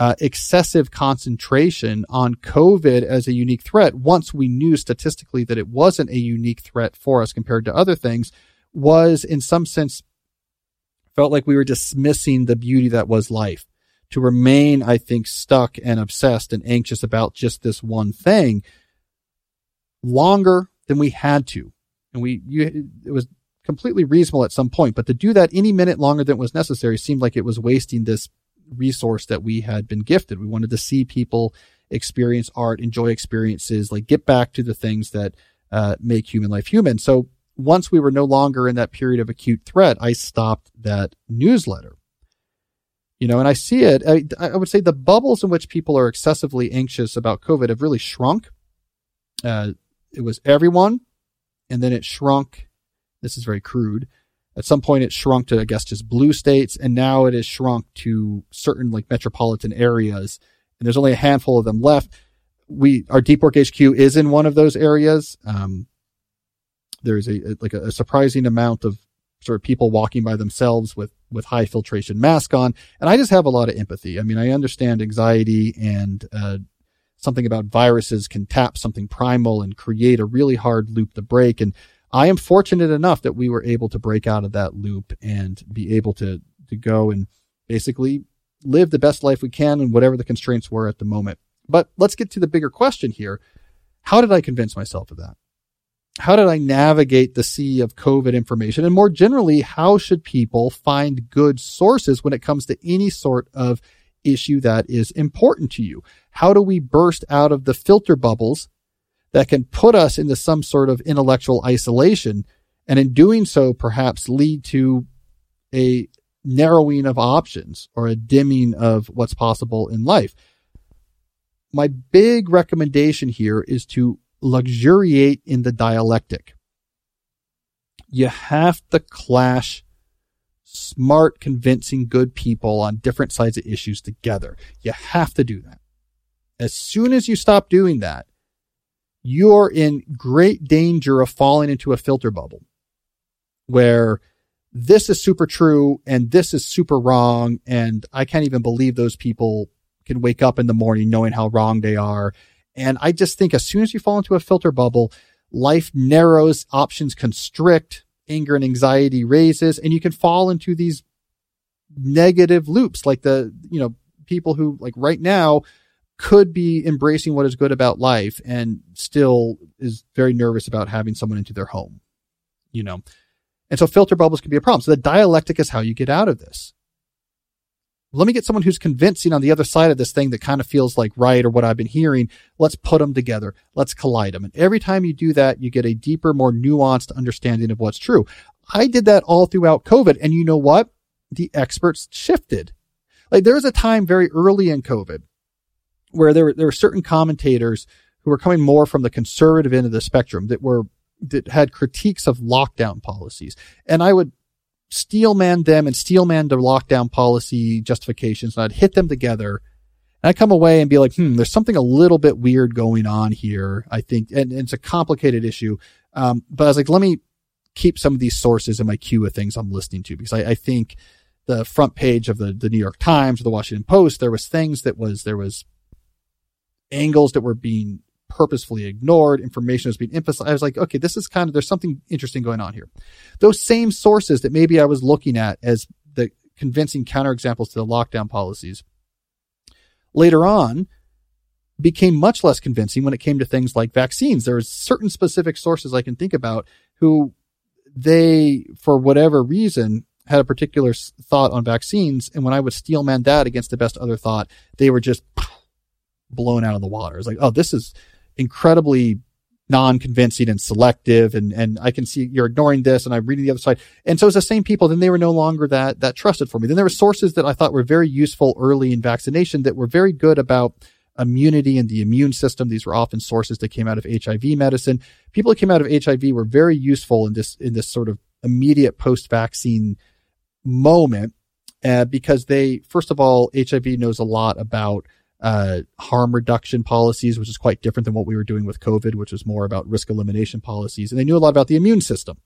uh, excessive concentration on COVID as a unique threat, once we knew statistically that it wasn't a unique threat for us compared to other things, was in some sense felt like we were dismissing the beauty that was life. To remain, I think, stuck and obsessed and anxious about just this one thing longer than we had to. And we, you, it was completely reasonable at some point, but to do that any minute longer than was necessary seemed like it was wasting this resource that we had been gifted. We wanted to see people experience art, enjoy experiences, like get back to the things that uh, make human life human. So once we were no longer in that period of acute threat, I stopped that newsletter. You know, and I see it. I, I would say the bubbles in which people are excessively anxious about COVID have really shrunk. Uh, it was everyone, and then it shrunk this is very crude. At some point, it shrunk to, I guess, just blue states, and now it has shrunk to certain like metropolitan areas, and there's only a handful of them left. We, our Deep Work HQ is in one of those areas. Um, there's a, like a, a surprising amount of sort of people walking by themselves with with high filtration mask on, and I just have a lot of empathy. I mean, I understand anxiety and uh, something about viruses can tap something primal and create a really hard loop to break. And I am fortunate enough that we were able to break out of that loop and be able to, to go and basically live the best life we can and whatever the constraints were at the moment. But let's get to the bigger question here. How did I convince myself of that? How did I navigate the sea of COVID information? And more generally, how should people find good sources when it comes to any sort of issue that is important to you? How do we burst out of the filter bubbles that can put us into some sort of intellectual isolation. And in doing so, perhaps lead to a narrowing of options or a dimming of what's possible in life. My big recommendation here is to luxuriate in the dialectic. You have to clash smart, convincing, good people on different sides of issues together. You have to do that. As soon as you stop doing that, you're in great danger of falling into a filter bubble where this is super true and this is super wrong. And I can't even believe those people can wake up in the morning knowing how wrong they are. And I just think as soon as you fall into a filter bubble, life narrows, options constrict, anger and anxiety raises, and you can fall into these negative loops like the, you know, people who like right now could be embracing what is good about life and still is very nervous about having someone into their home, you know. And so filter bubbles can be a problem. So the dialectic is how you get out of this. Let me get someone who's convincing on the other side of this thing that kind of feels like right or what I've been hearing. Let's put them together. Let's collide them. And every time you do that, you get a deeper, more nuanced understanding of what's true. I did that all throughout COVID. And you know what? The experts shifted. Like there was a time very early in COVID where there were, there were certain commentators who were coming more from the conservative end of the spectrum that were, that had critiques of lockdown policies. And I would steelman them and steelman the lockdown policy justifications. And I'd hit them together. And I come away and be like, hmm, there's something a little bit weird going on here. I think, and, and it's a complicated issue. Um, but I was like, let me keep some of these sources in my queue of things I'm listening to because I, I think the front page of the, the New York Times or the Washington Post, there was things that was, there was angles that were being purposefully ignored, information was being emphasized. I was like, okay, this is kind of, there's something interesting going on here. Those same sources that maybe I was looking at as the convincing counterexamples to the lockdown policies later on became much less convincing when it came to things like vaccines. There are certain specific sources I can think about who they, for whatever reason, had a particular thought on vaccines. And when I would steelman that against the best other thought, they were just blown out of the water. It's like, oh, this is incredibly non-convincing and selective and and I can see you're ignoring this and I'm reading the other side. And so it's the same people, then they were no longer that that trusted for me. Then there were sources that I thought were very useful early in vaccination that were very good about immunity and the immune system. These were often sources that came out of HIV medicine. People who came out of HIV were very useful in this in this sort of immediate post-vaccine moment uh, because they first of all HIV knows a lot about uh, harm reduction policies, which is quite different than what we were doing with COVID, which was more about risk elimination policies. And they knew a lot about the immune system.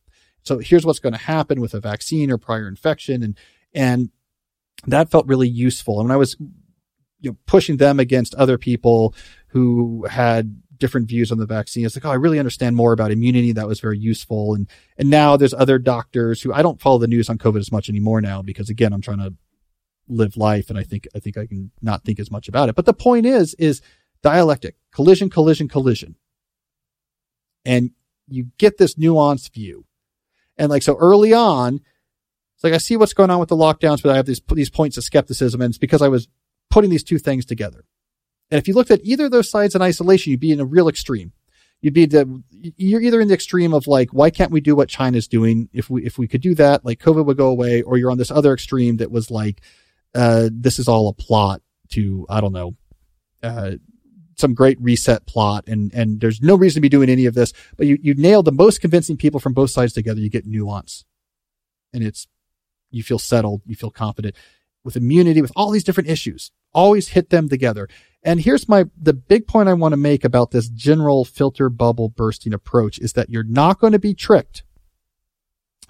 So here's what's going to happen with a vaccine or prior infection. And, and that felt really useful. And when I was, you know, pushing them against other people who had different views on the vaccine. It's like, oh, I really understand more about immunity. That was very useful. And, and now there's other doctors who I don't follow the news on COVID as much anymore now because again, I'm trying to live life. And I think, I think I can not think as much about it. But the point is, is dialectic, collision, collision, collision. And you get this nuanced view. And like, so early on, it's like, I see what's going on with the lockdowns, but I have these, these points of skepticism. And it's because I was putting these two things together. And if you looked at either of those sides in isolation, you'd be in a real extreme. You'd be the, you're either in the extreme of like, why can't we do what China's doing? If we, if we could do that, like COVID would go away, or you're on this other extreme that was like, uh, this is all a plot to, I don't know, uh, some great reset plot and, and there's no reason to be doing any of this, but you, you nail the most convincing people from both sides together. You get nuance and it's, you feel settled. You feel confident with immunity, with all these different issues. Always hit them together. And here's my, the big point I want to make about this general filter bubble bursting approach is that you're not going to be tricked.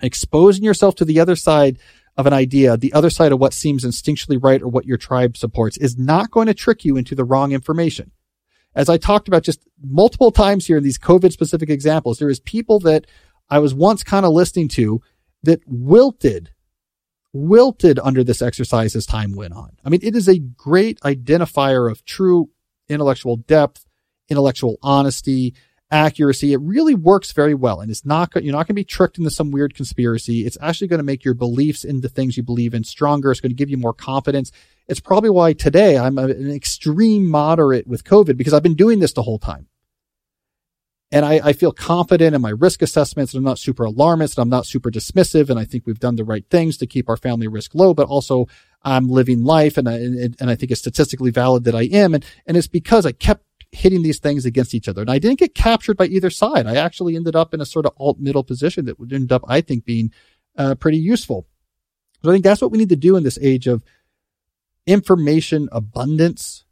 Exposing yourself to the other side of an idea, the other side of what seems instinctually right or what your tribe supports is not going to trick you into the wrong information. As I talked about just multiple times here in these COVID specific examples, there is people that I was once kind of listening to that wilted, wilted under this exercise as time went on. I mean, it is a great identifier of true intellectual depth, intellectual honesty, accuracy. It really works very well. And it's not, you're not going to be tricked into some weird conspiracy. It's actually going to make your beliefs in the things you believe in stronger. It's going to give you more confidence. It's probably why today I'm an extreme moderate with COVID because I've been doing this the whole time. And I, I feel confident in my risk assessments and I'm not super alarmist and I'm not super dismissive. And I think we've done the right things to keep our family risk low, but also I'm living life and I, and, and I think it's statistically valid that I am. And, and it's because I kept hitting these things against each other. And I didn't get captured by either side. I actually ended up in a sort of alt middle position that would end up, I think, being uh, pretty useful. So I think that's what we need to do in this age of information abundance.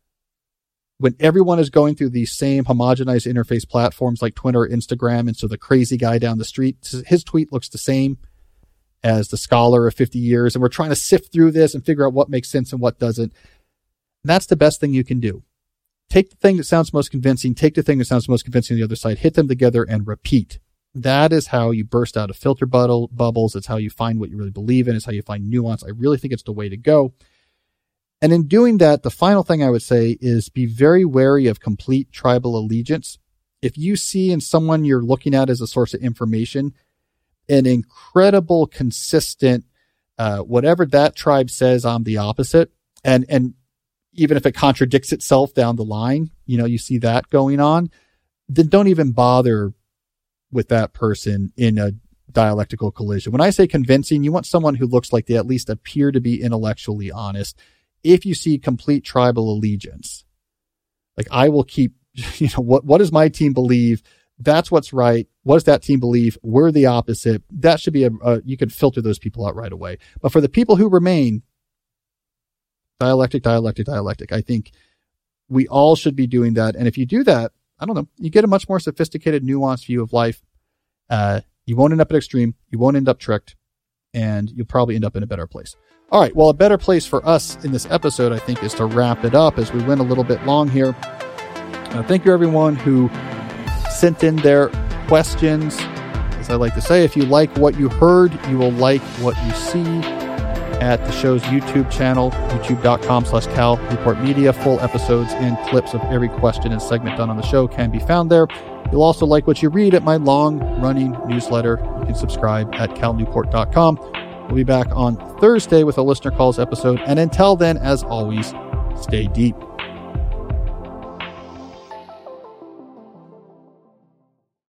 When everyone is going through these same homogenized interface platforms like Twitter or Instagram, and so the crazy guy down the street, his tweet looks the same as the scholar of 50 years, and we're trying to sift through this and figure out what makes sense and what doesn't. That's the best thing you can do. Take the thing that sounds most convincing, take the thing that sounds most convincing on the other side, hit them together and repeat. That is how you burst out of filter bubbles. It's how you find what you really believe in. It's how you find nuance. I really think it's the way to go. And in doing that, the final thing I would say is be very wary of complete tribal allegiance. If you see in someone you're looking at as a source of information an incredible, consistent, uh, whatever that tribe says, I'm the opposite. And, and even if it contradicts itself down the line, you know, you see that going on, then don't even bother with that person in a dialectical collision. When I say convincing, you want someone who looks like they at least appear to be intellectually honest. If you see complete tribal allegiance, like I will keep, <laughs> you know, what, what does my team believe? That's what's right. What does that team believe? We're the opposite. That should be a, a you can filter those people out right away. But for the people who remain, dialectic, dialectic, dialectic, I think we all should be doing that. And if you do that, I don't know, you get a much more sophisticated, nuanced view of life. Uh, you won't end up at extreme. You won't end up tricked and you'll probably end up in a better place. All right. Well, a better place for us in this episode, I think, is to wrap it up as we went a little bit long here. Uh, thank you, everyone who sent in their questions. As I like to say, if you like what you heard, you will like what you see at the show's YouTube channel, youtube.com slash Cal Newport Media. Full episodes and clips of every question and segment done on the show can be found there. You'll also like what you read at my long running newsletter. You can subscribe at calnewport.com. We'll be back on Thursday with a listener calls episode. And until then, as always, stay deep.